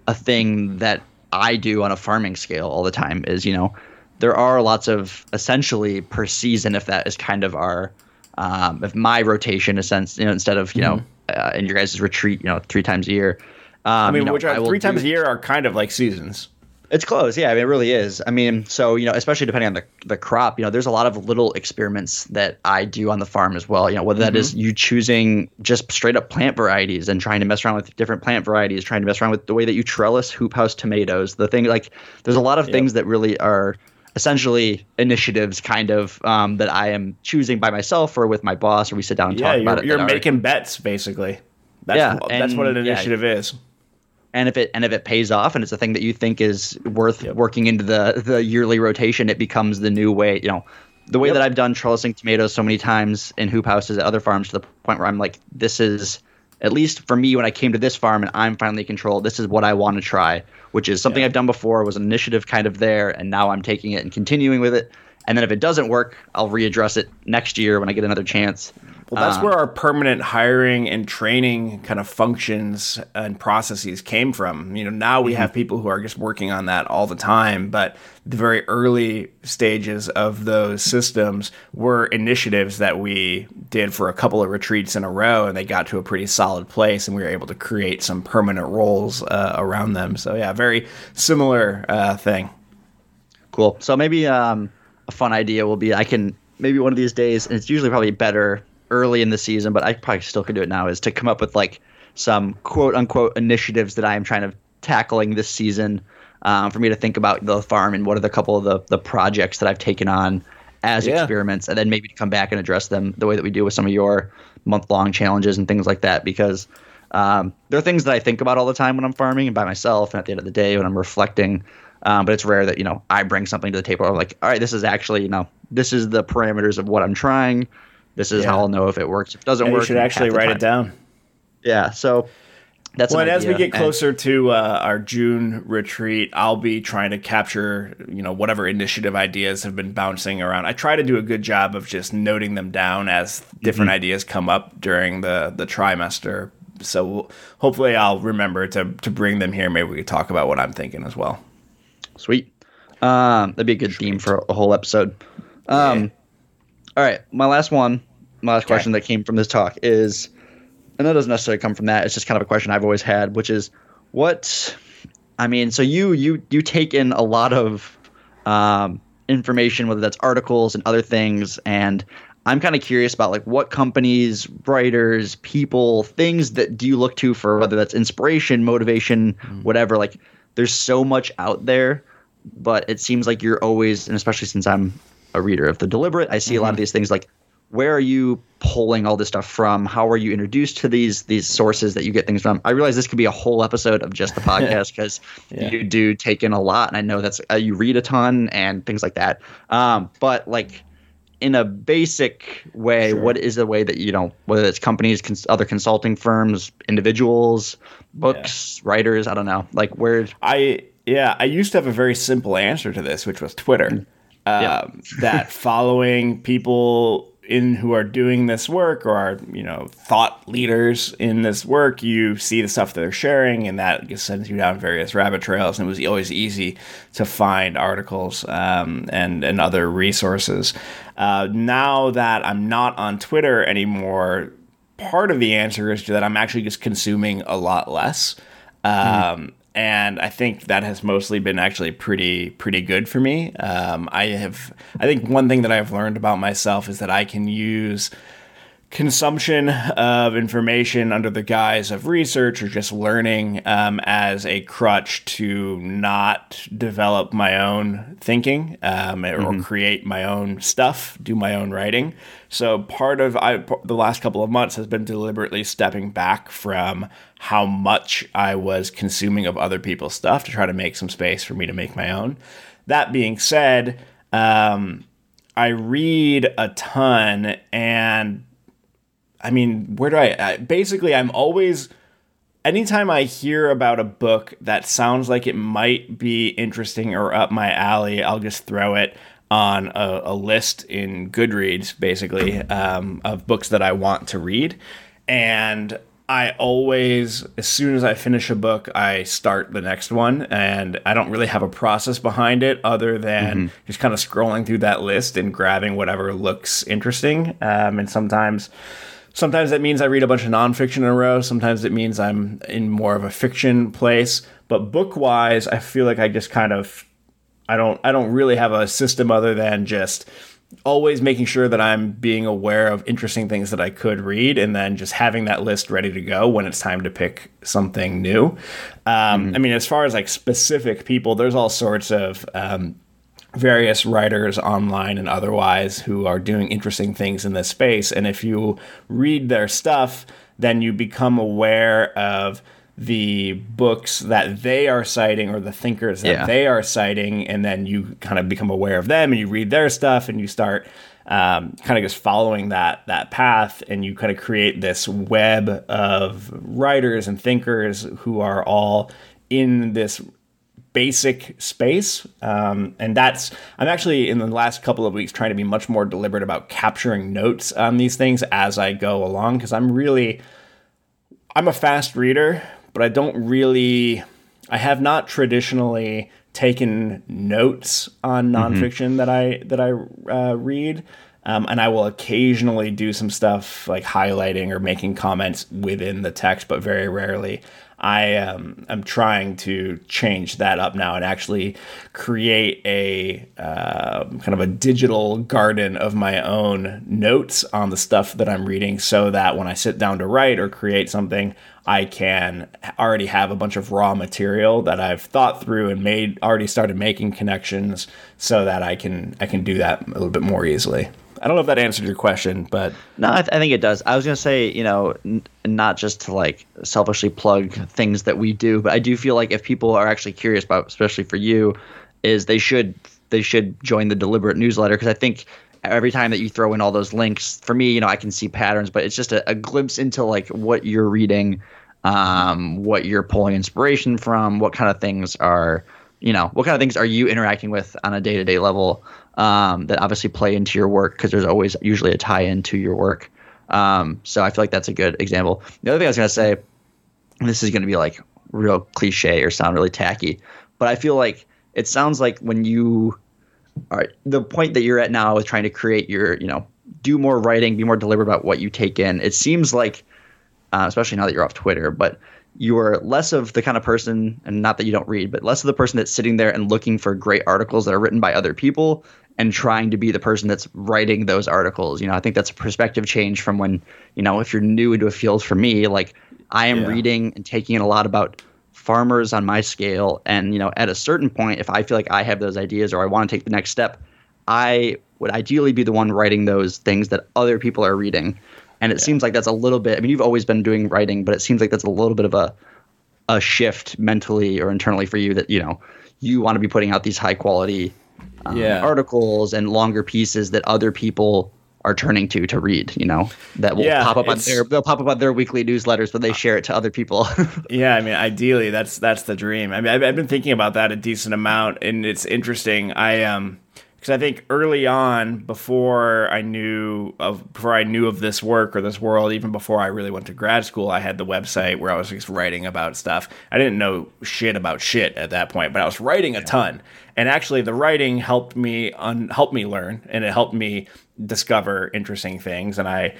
a thing that I do on a farming scale all the time. Is you know there are lots of essentially per season if that is kind of our um, if my rotation is sense you know instead of you know uh, in your guys' retreat you know three times a year. Um, I mean, you know, which are three times do- a year are kind of like seasons. it's close, yeah. I mean, it really is. I mean, so you know, especially depending on the the crop, you know, there's a lot of little experiments that I do on the farm as well. You know, whether that is you choosing just straight up plant varieties and trying to mess around with different plant varieties, trying to mess around with the way that you trellis hoop house tomatoes. The thing, like, there's a lot of things that really are essentially initiatives, kind of um, that I am choosing by myself or with my boss, or we sit down and Yeah, talk about it. you're making bets basically. That's, yeah, that's what an initiative yeah. is and if it and if it pays off and it's a thing that you think is worth yep. working into the the yearly rotation, it becomes the new way. You know, the way yep. that I've done trellising tomatoes so many times in hoop houses at other farms to the point where I'm like, this is at least for me when I came to this farm and I'm finally controlled. This is what I want to try, which is something yeah. I've done before. Was an initiative kind of there, and now I'm taking it and continuing with it. And then if it doesn't work, I'll readdress it next year when I get another chance. Well, that's um, where our permanent hiring and training kind of functions and processes came from. You know, now we mm-hmm. have people who are just working on that all the time, but the very early stages of those systems were initiatives that we did for a couple of retreats in a row, and they got to a pretty solid place, and we were able to create some permanent roles uh, around them. So, yeah, very similar uh, thing. Cool. So maybe um, a fun idea will be I can maybe one of these days, and it's usually probably better early in the season, but I probably still could do it now, is to come up with like some quote unquote initiatives that I am trying to tackling this season um, for me to think about the farm and what are the couple of the, the projects that I've taken on as yeah. experiments, and then maybe to come back and address them the way that we do with some of your month long challenges and things like that. Because um, there are things that I think about all the time when I'm farming and by myself, and at the end of the day when I'm reflecting. Um, but it's rare that you know I bring something to the table. I'm like, all right, this is actually you know this is the parameters of what I'm trying. This is yeah. how I'll know if it works. If it doesn't work, you should actually write it down. Yeah. So that's well, as we get closer and, to uh, our June retreat, I'll be trying to capture, you know, whatever initiative ideas have been bouncing around. I try to do a good job of just noting them down as different mm-hmm. ideas come up during the the trimester. So we'll, hopefully, I'll remember to to bring them here. Maybe we could talk about what I'm thinking as well. Sweet. Um, that'd be a good Sweet. theme for a whole episode. Um, yeah. All right, my last one, my last okay. question that came from this talk is, and that doesn't necessarily come from that. It's just kind of a question I've always had, which is, what? I mean, so you you you take in a lot of um, information, whether that's articles and other things, and I'm kind of curious about like what companies, writers, people, things that do you look to for whether that's inspiration, motivation, mm. whatever. Like, there's so much out there, but it seems like you're always, and especially since I'm a reader of the deliberate. I see mm-hmm. a lot of mm-hmm. these things like where are you pulling all this stuff from? How are you introduced to these these sources that you get things from? I realize this could be a whole episode of just the podcast because yeah. you do take in a lot, and I know that's uh, you read a ton and things like that. Um, but like in a basic way, sure. what is the way that you know whether it's companies, cons- other consulting firms, individuals, books, yeah. writers? I don't know. Like where I yeah, I used to have a very simple answer to this, which was Twitter. Mm um, that following people in who are doing this work or are you know thought leaders in this work you see the stuff that they're sharing and that sends you down various rabbit trails. And it was always easy to find articles um, and and other resources. Uh, now that i'm not on twitter anymore part of the answer is that i'm actually just consuming a lot less. Mm-hmm. um, and I think that has mostly been actually pretty pretty good for me. Um, I have I think one thing that I've learned about myself is that I can use consumption of information under the guise of research or just learning um, as a crutch to not develop my own thinking um, or mm-hmm. create my own stuff, do my own writing. So part of I, the last couple of months has been deliberately stepping back from how much I was consuming of other people's stuff to try to make some space for me to make my own. That being said, um, I read a ton and I mean, where do I, I basically I'm always anytime I hear about a book that sounds like it might be interesting or up my alley, I'll just throw it on a, a list in Goodreads, basically, um, of books that I want to read. And I always, as soon as I finish a book, I start the next one, and I don't really have a process behind it other than mm-hmm. just kind of scrolling through that list and grabbing whatever looks interesting. Um, and sometimes Sometimes that means I read a bunch of nonfiction in a row. Sometimes it means I'm in more of a fiction place. But book wise, I feel like I just kind of I don't I don't really have a system other than just always making sure that I'm being aware of interesting things that I could read and then just having that list ready to go when it's time to pick something new. Um, mm-hmm. I mean, as far as like specific people, there's all sorts of um, various writers online and otherwise who are doing interesting things in this space. And if you read their stuff, then you become aware of the books that they are citing or the thinkers that Yeah. they are citing, and then you kind of become aware of them and you read their stuff and you start um, kind of just following that that path, and you kind of create this web of writers and thinkers who are all in this basic space. Um, and that's, I'm actually in the last couple of weeks trying to be much more deliberate about capturing notes on these things as I go along because I'm really, I'm a fast reader, but I don't really, I have not traditionally taken notes on nonfiction that I that I uh, read, um, and I will occasionally do some stuff like highlighting or making comments within the text, but very rarely. I um, am trying to change that up now and actually create a uh, kind of a digital garden of my own notes on the stuff that I'm reading, so that when I sit down to write or create something, I can already have a bunch of raw material that I've thought through and made already started making connections so that I can I can do that a little bit more easily. I don't know if that answered your question, but No, I, th- I think it does. I was gonna say, you know, n- not just to like selfishly plug things that we do, but I do feel like if people are actually curious about, especially for you, is they should they should join the deliberate newsletter because I think every time that you throw in all those links, for me, you know, I can see patterns, but it's just a, a glimpse into like what you're reading, um, what you're pulling inspiration from, what kind of things are, you know, what kind of things are you interacting with on a day to day level um, that obviously play into your work because there's always usually a tie in to your work. Um, so I feel like that's a good example. The other thing I was going to say, this is going to be like real cliche or sound really tacky, but I feel like it sounds like when you are the point that you're at now with trying to create your, you know, do more writing, be more deliberate about what you take in. It seems like, uh, especially now that you're off Twitter, but you're less of the kind of person, and not that you don't read, but less of the person that's sitting there and looking for great articles that are written by other people and trying to be the person that's writing those articles. You know, I think that's a perspective change from when, you know, if you're new into a field for me, like I am Yeah. reading and taking in a lot about farmers on my scale. And, you know, at a certain point, if I feel like I have those ideas or I want to take the next step, I would ideally be the one writing those things that other people are reading. And it seems like that's a little bit, I mean, you've always been doing writing, but it seems like that's a little bit of a, a shift mentally or internally for you that, you know, you want to be putting out these high quality um, Yeah. articles and longer pieces that other people are turning to to read, you know, that will Yeah, pop up on their they'll pop up on their weekly newsletters, but they share it to other people. Yeah, I mean, ideally, that's that's the dream. I mean, I've, I've been thinking about that a decent amount, and it's interesting. I um, because I think early on, before I knew of before I knew of this work or this world, even before I really went to grad school, I had the website where I was just writing about stuff. I didn't know shit about shit at that point, but I was writing a ton, and actually, the writing helped me un- helped me learn, and it helped me discover interesting things, and I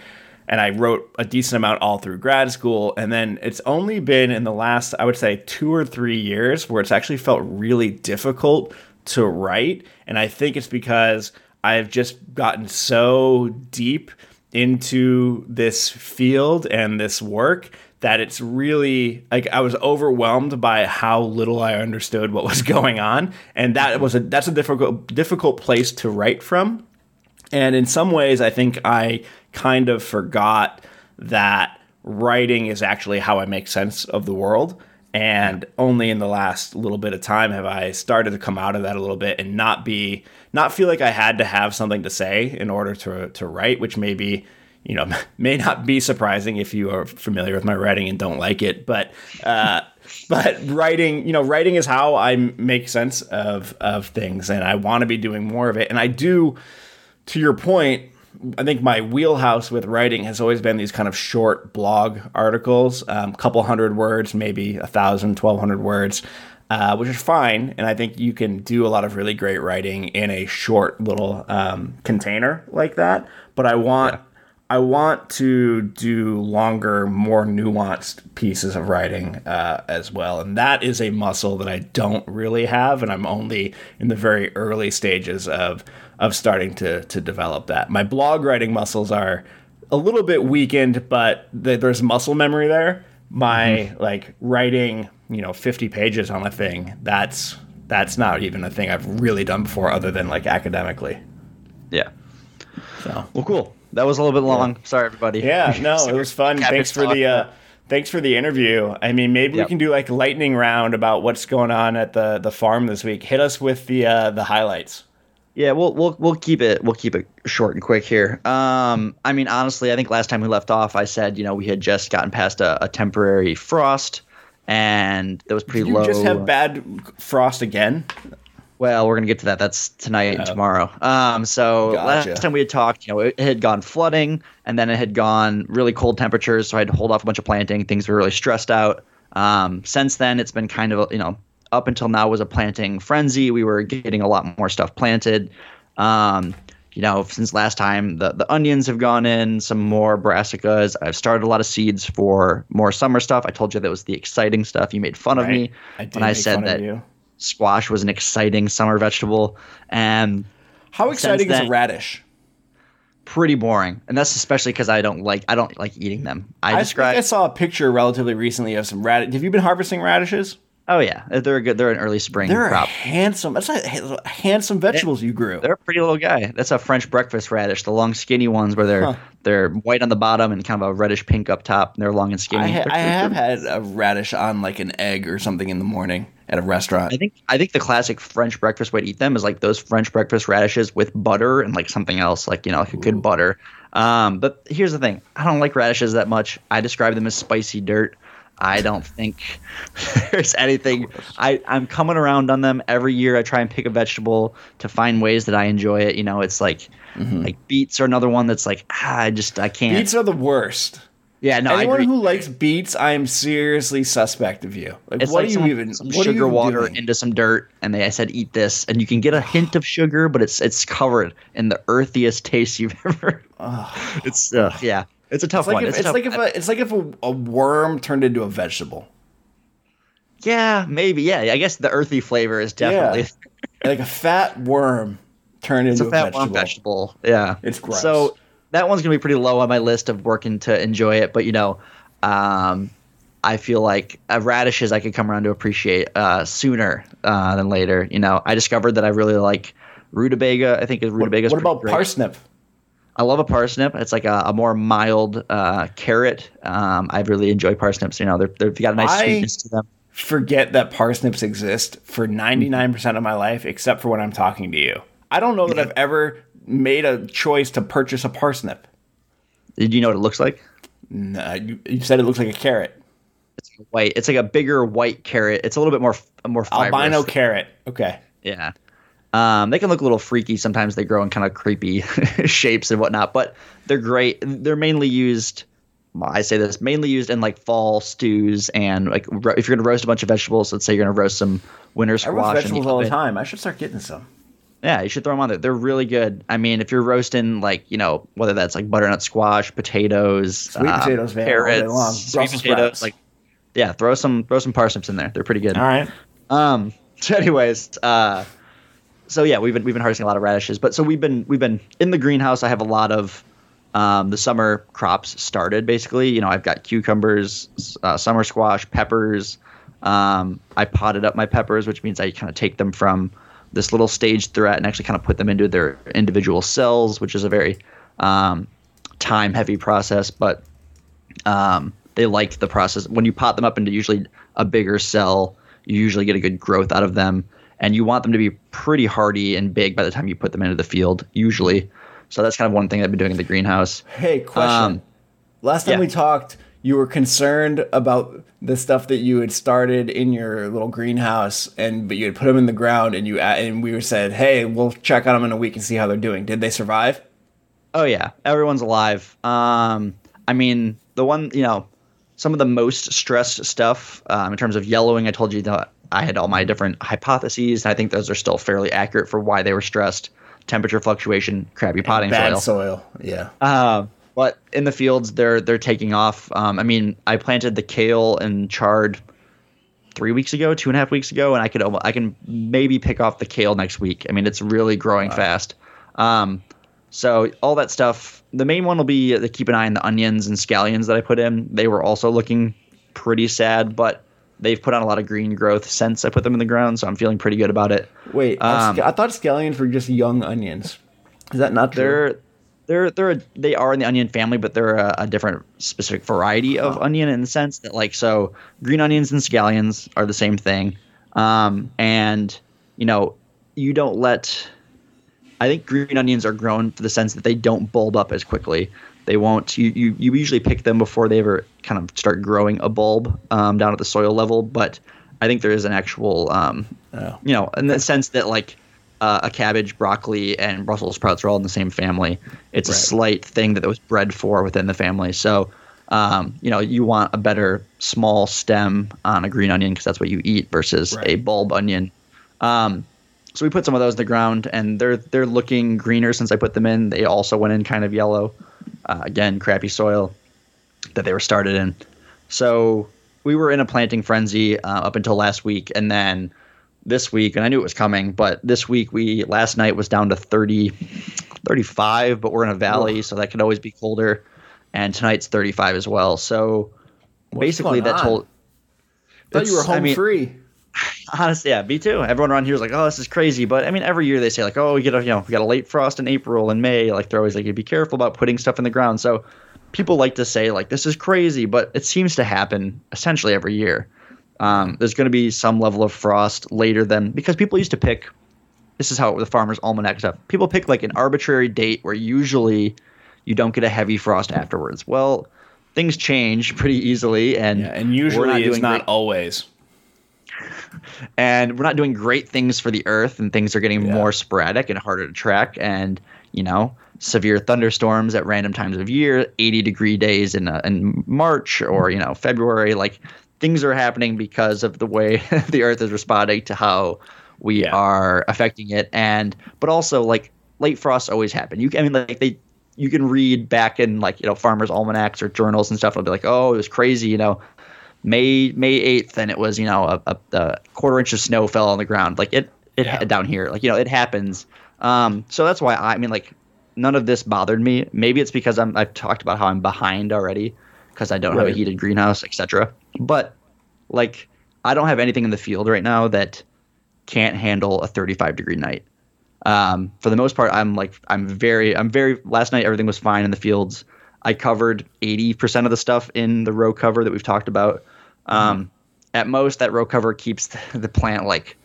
and I wrote a decent amount all through grad school. And then it's only been in the last, I would say, two or three years where it's actually felt really difficult to write. And I think it's because I've just gotten so deep into this field and this work that it's really like I was overwhelmed by how little I understood what was going on and that was a that's a difficult difficult place to write from and in some ways, I think I kind of forgot that writing is actually how I make sense of the world. And only in the last little bit of time have I started to come out of that a little bit and not be, not feel like I had to have something to say in order to, to write, which maybe, you know, may not be surprising if you are familiar with my writing and don't like it. But, uh, but writing, you know, writing is how I make sense of, of things. And I want to be doing more of it. And I do, to your point, I think my wheelhouse with writing has always been these kind of short blog articles, a um, couple hundred words, maybe a thousand, twelve hundred words, uh, which is fine. And I think you can do a lot of really great writing in a short little um, container like that. But I want. I want to do longer, more nuanced pieces of writing uh, as well, and that is a muscle that I don't really have, and I'm only in the very early stages of of starting to to develop that. My blog writing muscles are a little bit weakened, but th- there's muscle memory there. My like writing, you know, 50 pages on a thing, that's that's not even a thing I've really done before, other than like academically. yeah. So Well, cool. That was a little bit long. Sorry, everybody. Yeah, no, it was fun. Thanks for the uh, thanks for the interview. I mean, maybe Yep. we can do like lightning round about what's going on at the the farm this week. Hit us with the uh, the highlights. Yeah, we'll we'll we'll keep it we'll keep it short and quick here. Um, I mean, honestly, I think last time we left off, I said you know we had just gotten past a, a temporary frost, and that was pretty You low. just have bad frost again. Well, we're gonna get to that. That's tonight and tomorrow. Um, so. Gotcha. last time we had talked, you know, it had gone flooding, and then it had gone really cold temperatures, so I had to hold off a bunch of planting. Things were really stressed out. Um, since then, it's been kind of you know up until now was a planting frenzy. We were getting a lot more stuff planted. Um, you know, since last time, the the onions have gone in, some more brassicas. I've started a lot of seeds for more summer stuff. I told you that was the exciting stuff. You made fun of me I did when I said fun of that you. Squash was an exciting summer vegetable and How exciting is then- a radish? pretty boring. And that's especially because I don't like I don't like eating them. I, I think describe I saw a picture relatively recently of some radish. Have you been harvesting radishes? Oh yeah, they're a good. They're an early spring They're crop. handsome. That's not handsome vegetables you grew. They're a pretty little guy. That's a French breakfast radish, the long skinny ones where they're Huh. they're white on the bottom and kind of a reddish pink up top. And they're long and skinny. I, ha- I have had a radish on like an egg or something in the morning at a restaurant. I think I think the classic French breakfast way to eat them is like those French breakfast radishes with butter and like something else, like you know, like a good butter. Um, but here's the thing: I don't like radishes that much. I describe them as spicy dirt. I don't think there's anything. I I'm coming around on them every year. I try and pick a vegetable to find ways that I enjoy it. You know, it's like like beets are another one that's like ah, I just I can't. Beets are the worst. yeah, no, I Anyone who likes beets, I am seriously suspect of you. Like, It's what like are you even? some what are sugar you water doing? into some dirt, and they I said eat this, and you can get a hint of sugar, but it's it's covered in the earthiest taste you've ever. It's uh, yeah, it's a tough It's like one. if, It's, it's like if a, it's like if a, a worm turned into a vegetable, yeah, maybe yeah. I guess the earthy flavor is definitely like a fat worm turned it's into a fat vegetable. vegetable. Yeah, It's gross. So that one's gonna be pretty low on my list of working to enjoy it, but you know, um, I feel like uh, radishes I could come around to appreciate uh, sooner uh, than later. You know, I discovered that I really like rutabaga. I think is rutabaga. What about parsnip? I love a parsnip. It's like a, a more mild uh, carrot. Um, I really enjoy parsnips. You know, they're, they've got a nice I- sweetness to them. Forget that parsnips exist for ninety nine percent of my life, except for when I'm talking to you. I don't know that I've ever made a choice to purchase a parsnip. Do you know what it looks like? Nah, you, you said it looks like a carrot. It's white. It's like a bigger white carrot. It's a little bit more f- more fibrous. Albino carrot. Okay. Yeah. Um, they can look a little freaky sometimes. They grow in kind of creepy shapes and whatnot, but they're great. They're mainly used. well, I say this mainly used in like fall stews and like ro- if you're gonna roast a bunch of vegetables. Let's say you're gonna roast some winter squash. I roast in vegetables all the time. I should start getting some. Yeah, you should throw them on there. They're really good. I mean, if you're roasting like you know whether that's like butternut squash, potatoes, Sweet um, potatoes, man, carrots, long. sweet Brussels potatoes, sprouts. like yeah, throw some throw some parsnips in there. They're pretty good. All right. Um. So, anyways, uh, so yeah, we've been we've been harvesting a lot of radishes, but so we've been we've been in the greenhouse. I have a lot of um, the summer crops started. Basically, you know, I've got cucumbers, uh, summer squash, peppers. Um, I potted up my peppers, which means I kind of take them from this little stage they're and actually kind of put them into their individual cells, which is a very um, time heavy process, but um, they like the process. When you pot them up into usually a bigger cell, you usually get a good growth out of them, and you want them to be pretty hardy and big by the time you put them into the field, usually. So that's kind of one thing I've been doing in the greenhouse. Hey, question. Um, Last time yeah. we talked, you were concerned about the stuff that you had started in your little greenhouse, and but you had put them in the ground, and you and we were said, "Hey, we'll check on them in a week and see how they're doing." Did they survive? Oh yeah, everyone's alive. Um, I mean, the one you know, some of the most stressed stuff um, in terms of yellowing. I told you that I had all my different hypotheses, and I think those are still fairly accurate for why they were stressed. Temperature fluctuation, crappy potting Bad soil. soil. Yeah. Uh, but in the fields, they're they're taking off. Um, I mean, I planted the kale and chard three weeks ago, two and a half weeks ago, and I could almost, I can maybe pick off the kale next week. I mean, it's really growing fast. Um, so all that stuff. The main one will be to keep an eye on the onions and scallions that I put in. They were also looking pretty sad, but they've put on a lot of green growth since I put them in the ground, so I'm feeling pretty good about it. Wait, Um, I thought scallions were just young onions. Is that not true? They're they're they're a, they are in the onion family, but they're a, a different specific variety of onion in the sense that like so green onions and scallions are the same thing, um, and you know you don't let. I think green onions are grown for the sense that they don't bulb up as quickly. They won't. You you, you usually pick them before they ever kind of start growing a bulb um, down at the soil level, but I think there is an actual, um, oh. you know, in the sense that like uh, a cabbage, broccoli, and Brussels sprouts are all in the same family. It's right. a slight thing that was bred for within the family. So, um, you know, you want a better small stem on a green onion because that's what you eat versus right. a bulb onion. Um, so we put some of those in the ground, and they're they're looking greener since I put them in. They also went in kind of yellow. Uh, again, crappy soil that they were started in. So we were in a planting frenzy uh, up until last week, and then this week, and I knew it was coming, but this week we last night was down to 30, 35, but we're in a valley, so that could always be colder. And tonight's 35 as well. So What's basically, that told. I thought you were home I mean, free. Honestly, yeah, me too. Everyone around here is like, "Oh, this is crazy," but I mean, every year they say like, "Oh, we get a you know we got a late frost in April and May." Like they're always like, you "Be careful about putting stuff in the ground." So people like to say like, "This is crazy," but it seems to happen essentially every year. Um, there's going to be some level of frost later than because people used to pick. This is how the farmer's almanac stuff. People pick like an arbitrary date where usually you don't get a heavy frost afterwards. Well, things change pretty easily, and yeah, and usually not it's not great. always. And we're not doing great things for the earth, and things are getting yeah. more sporadic and harder to track. And you know, severe thunderstorms at random times of year, 80 degree days in uh, in March or you know February, like things are happening because of the way the earth is responding to how we yeah. are affecting it and but also like late frosts always happen you i mean like they you can read back in like you know farmers almanacs or journals and stuff it'll be like oh it was crazy you know may may 8th and it was you know a, a, a quarter inch of snow fell on the ground like it it yeah. down here like you know it happens um so that's why i, I mean like none of this bothered me maybe it's because i'm i've talked about how i'm behind already because I don't right. have a heated greenhouse, etc. But like I don't have anything in the field right now that can't handle a 35 degree night. Um, for the most part, I'm like I'm very I'm very. Last night everything was fine in the fields. I covered 80% of the stuff in the row cover that we've talked about. Um. At most, that row cover keeps the plant like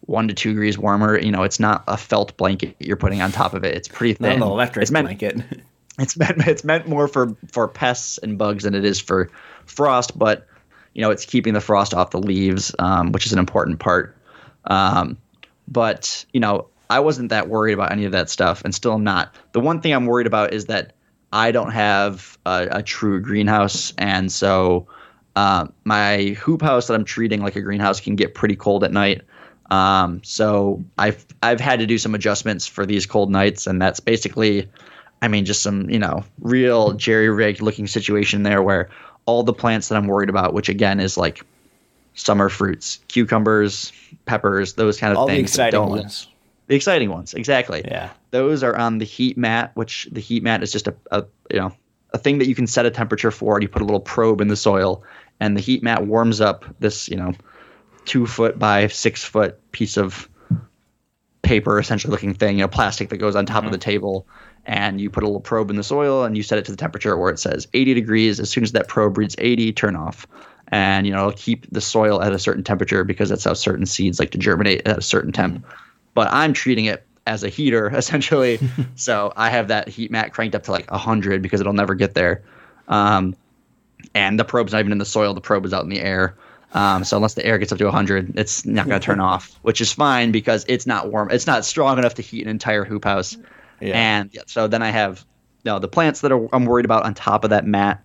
one to two degrees warmer. You know, it's not a felt blanket you're putting on top of it. It's pretty thin. Not an electric it's meant, blanket. it's meant it's meant more for for pests and bugs than it is for frost, but you know it's keeping the frost off the leaves, um, which is an important part. Um, but you know I wasn't that worried about any of that stuff, and still am not. The one thing I'm worried about is that I don't have a, a true greenhouse, and so uh, my hoop house that I'm treating like a greenhouse can get pretty cold at night. Um, so I've I've had to do some adjustments for these cold nights, and that's basically I mean, just some, you know, real jerry rigged looking situation there where all the plants that I'm worried about, which again is like summer fruits, cucumbers, peppers, those kind of all things. The exciting ones. The exciting ones, exactly. Yeah. Those are on the heat mat, which the heat mat is just a, a you know a thing that you can set a temperature for, and you put a little probe in the soil, and the heat mat warms up this you know two foot by six foot piece of paper, essentially looking thing, you know, plastic that goes on top mm-hmm. of the table and you put a little probe in the soil and you set it to the temperature where it says 80 degrees. As soon as that probe reads 80, turn off. And you know, it'll keep the soil at a certain temperature because that's how certain seeds like to germinate at a certain temp. Mm-hmm. But I'm treating it as a heater essentially. so I have that heat mat cranked up to like 100 because it'll never get there. Um, and the probe's not even in the soil, the probe is out in the air. Um, so unless the air gets up to 100, it's not going to turn off, which is fine because it's not warm. It's not strong enough to heat an entire hoop house. Yeah. And yeah, so then I have you know, the plants that are, I'm worried about on top of that mat.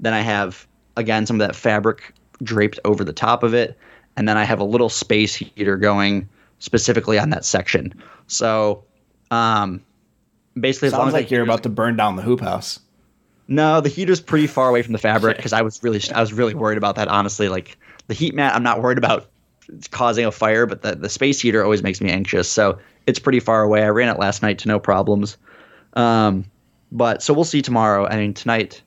Then I have again some of that fabric draped over the top of it, and then I have a little space heater going specifically on that section. So, um, basically, sounds like you're about to burn down the hoop house. No, the heater's pretty far away from the fabric because I was really I was really worried about that. Honestly, like the heat mat, I'm not worried about causing a fire, but the, the space heater always makes me anxious. So it's pretty far away. I ran it last night to no problems. Um, but so we'll see tomorrow. I mean, tonight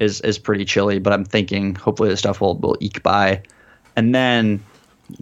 is is pretty chilly, but I'm thinking hopefully the stuff will will eke by, and then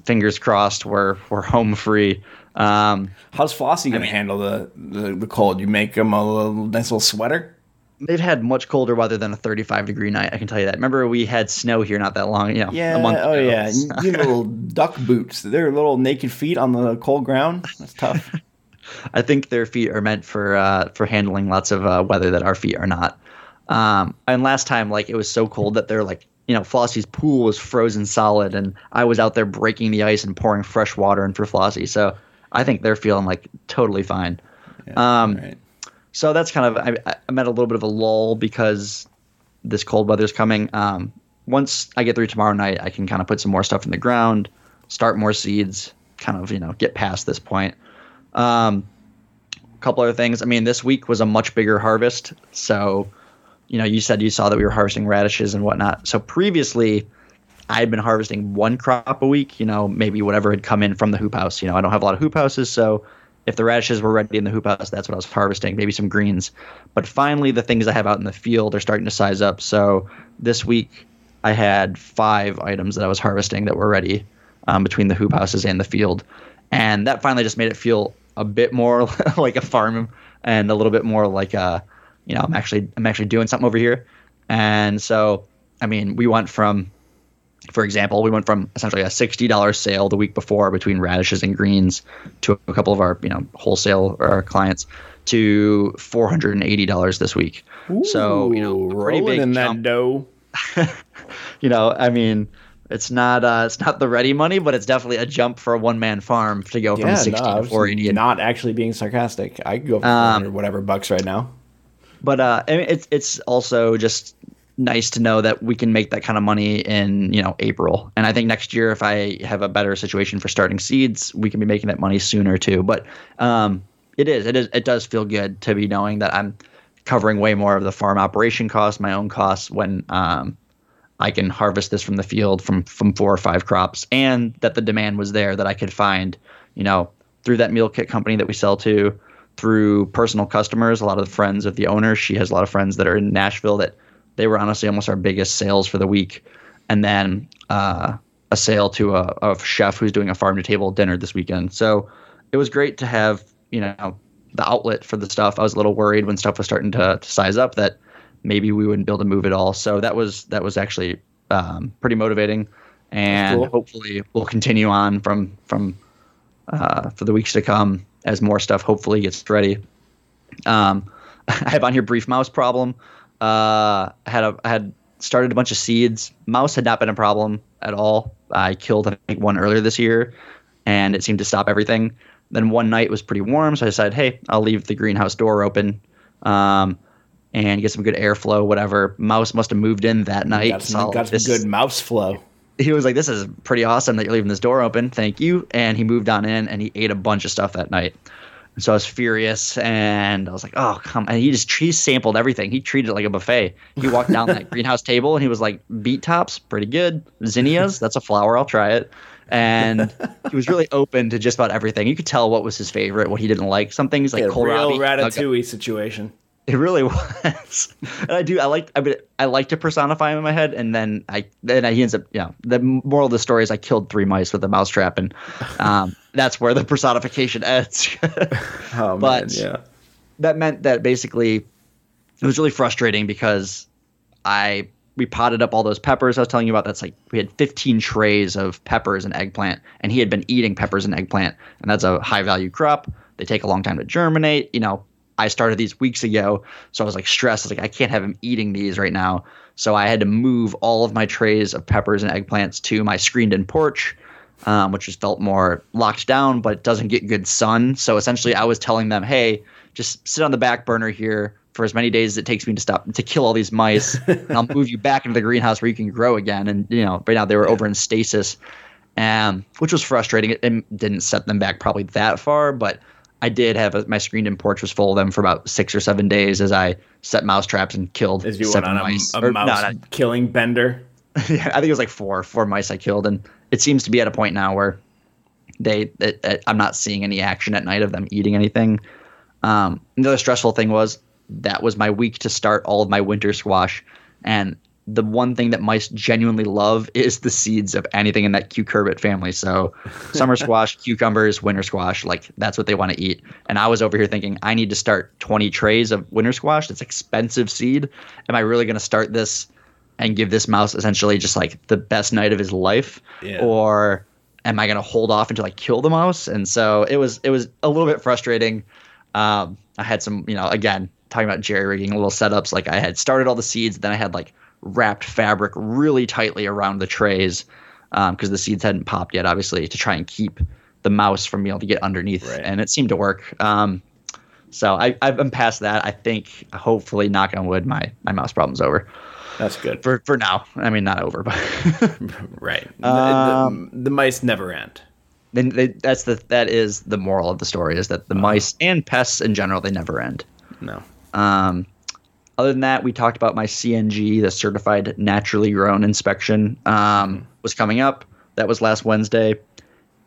fingers crossed we're we're home free. Um, How's Flossie gonna handle the, the the cold? You make him a little, nice little sweater. They've had much colder weather than a 35 degree night. I can tell you that. Remember, we had snow here not that long. You know, Yeah. a month oh ago. yeah. You know, little duck boots. They're little naked feet on the cold ground. That's tough. I think their feet are meant for uh, for handling lots of uh, weather that our feet are not. Um, and last time, like it was so cold that they're like, you know, Flossie's pool was frozen solid, and I was out there breaking the ice and pouring fresh water in for Flossie. So I think they're feeling like totally fine. Um, Right. So that's kind of I, I'm at a little bit of a lull because this cold weather's coming. Um, once I get through tomorrow night, I can kind of put some more stuff in the ground, start more seeds, kind of you know get past this point. Um, a couple other things. I mean, this week was a much bigger harvest, so you know you said you saw that we were harvesting radishes and whatnot. So previously, I had been harvesting one crop a week. You know, maybe whatever had come in from the hoop house. You know, I don't have a lot of hoop houses, so if the radishes were ready in the hoop house, that's what I was harvesting. Maybe some greens. But finally, the things I have out in the field are starting to size up. So this week, I had five items that I was harvesting that were ready um, between the hoop houses and the field, and that finally just made it feel a bit more like a farm and a little bit more like a, you know, I'm actually I'm actually doing something over here. And so, I mean, we went from for example, we went from essentially a sixty dollars sale the week before between radishes and greens to a couple of our you know wholesale our clients to four hundred and eighty dollars this week. so you know, Ooh, pretty big in jump. that dough. You know, I mean, it's not uh, it's not the ready money, but it's definitely a jump for a one man farm to go from Yeah, sixty no, to four eighty. not actually being sarcastic. I could go for Um, whatever bucks right now. but uh, I mean, it's it's also just nice to know that we can make that kind of money in you know April. And I think next year, if I have a better situation for starting seeds, we can be making that money sooner too. But um, it is it is it does feel good to be knowing that I'm covering way more of the farm operation costs, my own costs when um, I can harvest this from the field from from four or five crops, and that the demand was there that I could find, you know, through that meal kit company that we sell to, through personal customers, a lot of the friends of the owner. She has a lot of friends that are in Nashville that they were honestly almost our biggest sales for the week, and then uh, a sale to a, a chef who's doing a farm to table dinner this weekend. So it was great to have you know the outlet for the stuff. I was a little worried when stuff was starting to, to size up that maybe we wouldn't be able to move it all. So that was that was actually um, pretty motivating, and Cool. hopefully we'll continue on from from uh, for the weeks to come as more stuff hopefully gets ready. Um, I have on here brief mouse problem. Uh, I had a I had started a bunch of seeds. Mouse had not been a problem at all. I killed I think one earlier this year, and it seemed to stop everything. Then one night was pretty warm, so I decided, hey, I'll leave the greenhouse door open, um, and get some good airflow. Whatever. Mouse must have moved in that night. Got so got some this- good mouse flow. he was like, "This is pretty awesome that you're leaving this door open. Thank you." And he moved on in, and he ate a bunch of stuff that night. And so I was furious, and I was like, "Oh, come!" And he just he sampled everything. He treated it like a buffet. He walked down that greenhouse table, and he was like, "Beet tops, pretty good. Zinnias, that's a flower. I'll try it." And he was really open to just about everything. You could tell what was his favorite, what he didn't like. Some things like Yeah, real kohlrabi. ratatouille situation. It really was, and I do. I like. I mean, I like to personify him in my head, and then I then I, he ends up. You know, the moral of the story is I killed three mice with a mousetrap, and um, that's where the personification ends. Oh But- man, yeah. that meant that basically it was really frustrating because I we potted up all those peppers I was telling you about. That's like we had 15 trays of peppers and eggplant, and he had been eating peppers and eggplant, and that's a high value crop. They take a long time to germinate. You know, I started these weeks ago, so I was like stressed. I was like, I can't have him eating these right now. So I had to move all of my trays of peppers and eggplants to my screened-in porch, um, which just felt more locked down, but it doesn't get good sun. So essentially, I was telling them, hey, just sit on the back burner here for as many days as it takes me to stop to kill all these mice, and I'll move you back into the greenhouse where you can grow again. And you know, right now they were over in stasis, um, which was frustrating. It, it didn't set them back probably that far, but I did have a, my screened-in porch was full of them for about six or seven days as I set mouse traps and killed As you went seven on mice. a Or, mouse no, not- killing bender. yeah, I think it was like four, four mice I killed, and it seems to be at a point now where they, it, it- I'm not seeing any action at night of them eating anything. Um, the other stressful thing was that was my week to start all of my winter squash, and the one thing that mice genuinely love is the seeds of anything in that cucurbit family. So, summer squash, cucumbers, winter squash, like that's what they want to eat. And I was over here thinking, I need to start 20 trays of winter squash. That's expensive seed. Am I really going to start this and give this mouse essentially just like the best night of his life? Yeah. Or am I going to hold off until I kill the mouse? And so it was, it was a little bit frustrating. Um, I had some, you know, again, talking about jerry rigging little setups. Like I had started all the seeds, then I had like wrapped fabric really tightly around the trays because um, the seeds hadn't popped yet, obviously, to try and keep the mouse from being able to get underneath. Right. And it seemed to work. Um, so I, I've been past that. I think, hopefully, knock on wood, my my mouse problem's over That's good. for for now. I mean, not over, but right. The- Um, the, the mice never end. then they, that's the that is the moral of the story is that the mice and pests in general they never end. No. Um, other than that, we talked about my CNG, the certified naturally grown inspection, um, was coming up. That was last Wednesday.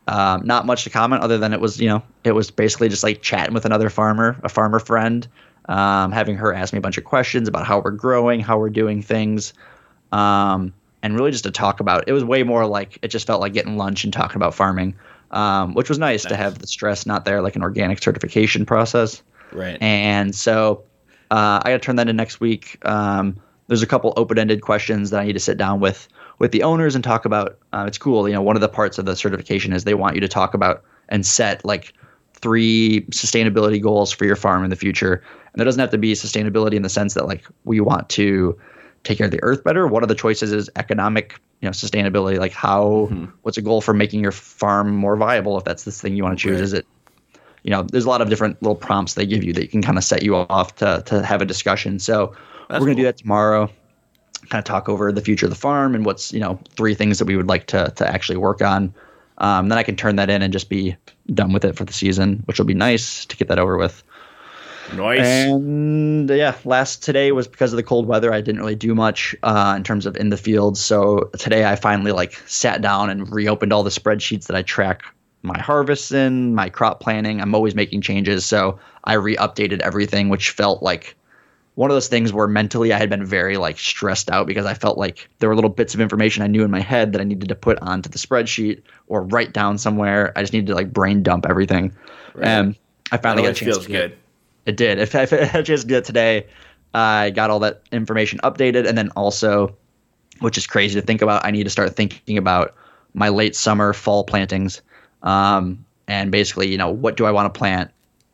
Um, not much to comment other than it was, you know, it was basically just like chatting with another farmer, a farmer friend, um, having her ask me a bunch of questions about how we're growing, how we're doing things, um, and really just to talk about. It was way more like it just felt like getting lunch and talking about farming, um, which was nice, to have the stress not there, like an organic certification process. Right. And so uh, I got to turn that in next week. Um, there's a couple open-ended questions that I need to sit down with with the owners and talk about. Uh, it's cool, you know. One of the parts of the certification is they want you to talk about and set like three sustainability goals for your farm in the future. And there doesn't have to be sustainability in the sense that like we want to take care of the earth better. One of the choices is economic, you know, sustainability. Like how, what's a goal for making your farm more viable? If that's the thing you want to choose, Right. is it you know, there's a lot of different little prompts they give you that you can kind of set you off to to have a discussion. So That's we're gonna do that tomorrow. Kind of talk over the future of the farm and what's you know three things that we would like to to actually work on. Um, then I can turn that in and just be done with it for the season, which will be nice to get that over with. Nice. And yeah, last today was because of the cold weather. I didn't really do much uh, in terms of in the field. So today I finally like sat down and reopened all the spreadsheets that I track my harvests in, my crop planning. I'm always making changes, so I re-updated everything, which felt like one of those things where mentally I had been very like stressed out because I felt like there were little bits of information I knew in my head that I needed to put onto the spreadsheet or write down somewhere. I just needed to like brain dump everything. And I finally got a chance feels good. it did. If I if I had a chance to do it today, I got all that information updated, and then also, which is crazy to think about, I need to start thinking about my late summer, fall plantings, um, and basically, you know, what do I want to plant?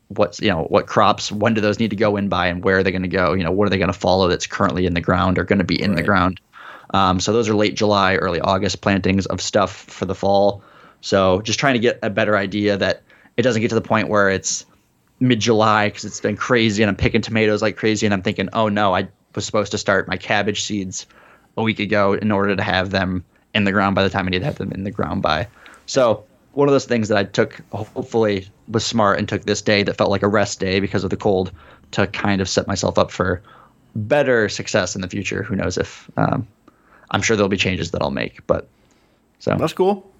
What's you know what crops? When do those need to go in by, and where are they going to go? You know, what are they going to follow that's currently in the ground or going to be in the ground? Um, so those are late July, early August plantings of stuff for the fall. So just trying to get a better idea that it doesn't get to the point where it's mid July because it's been crazy and I'm picking tomatoes like crazy and I'm thinking, oh no, I was supposed to start my cabbage seeds a week ago in order to have them in the ground by the time I need to have them in the ground by. So one of those things that I took, hopefully, was smart and took this day that felt like a rest day because of the cold to kind of set myself up for better success in the future. Who knows if um, I'm sure there'll be changes that I'll make, but so That's cool.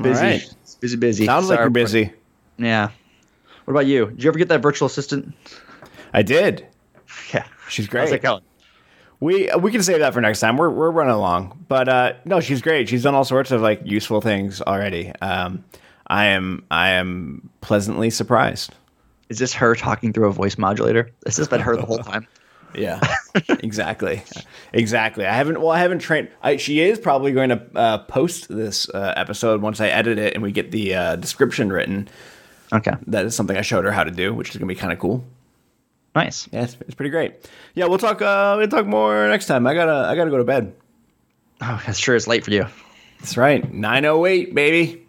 Busy, right. busy, busy. Sounds like you're busy. Yeah. What about you? Did you ever get that virtual assistant? I did. Yeah. She's How's great. it going? We we can save that for next time. We're we're running along, but uh, no, she's great. She's done all sorts of like useful things already. Um, I am I am pleasantly surprised. Is this her talking through a voice modulator? This has been her the whole time? Yeah, exactly, exactly. I haven't. Well, I haven't trained. I, she is probably going to uh, post this uh, episode once I edit it and we get the uh, description written. Okay. That is something I showed her how to do, which is going to be kind of cool. Nice. Yeah, it's, it's pretty great. Yeah, we'll talk. Uh, we'll talk more next time. I gotta I gotta go to bed. Oh, that's sure it's late for you. That's right. Nine oh eight, baby.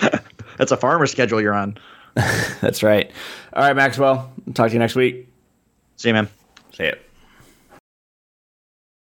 That's a farmer schedule you're on. That's right. All right, Maxwell. Talk to you next week. See you, man. See ya.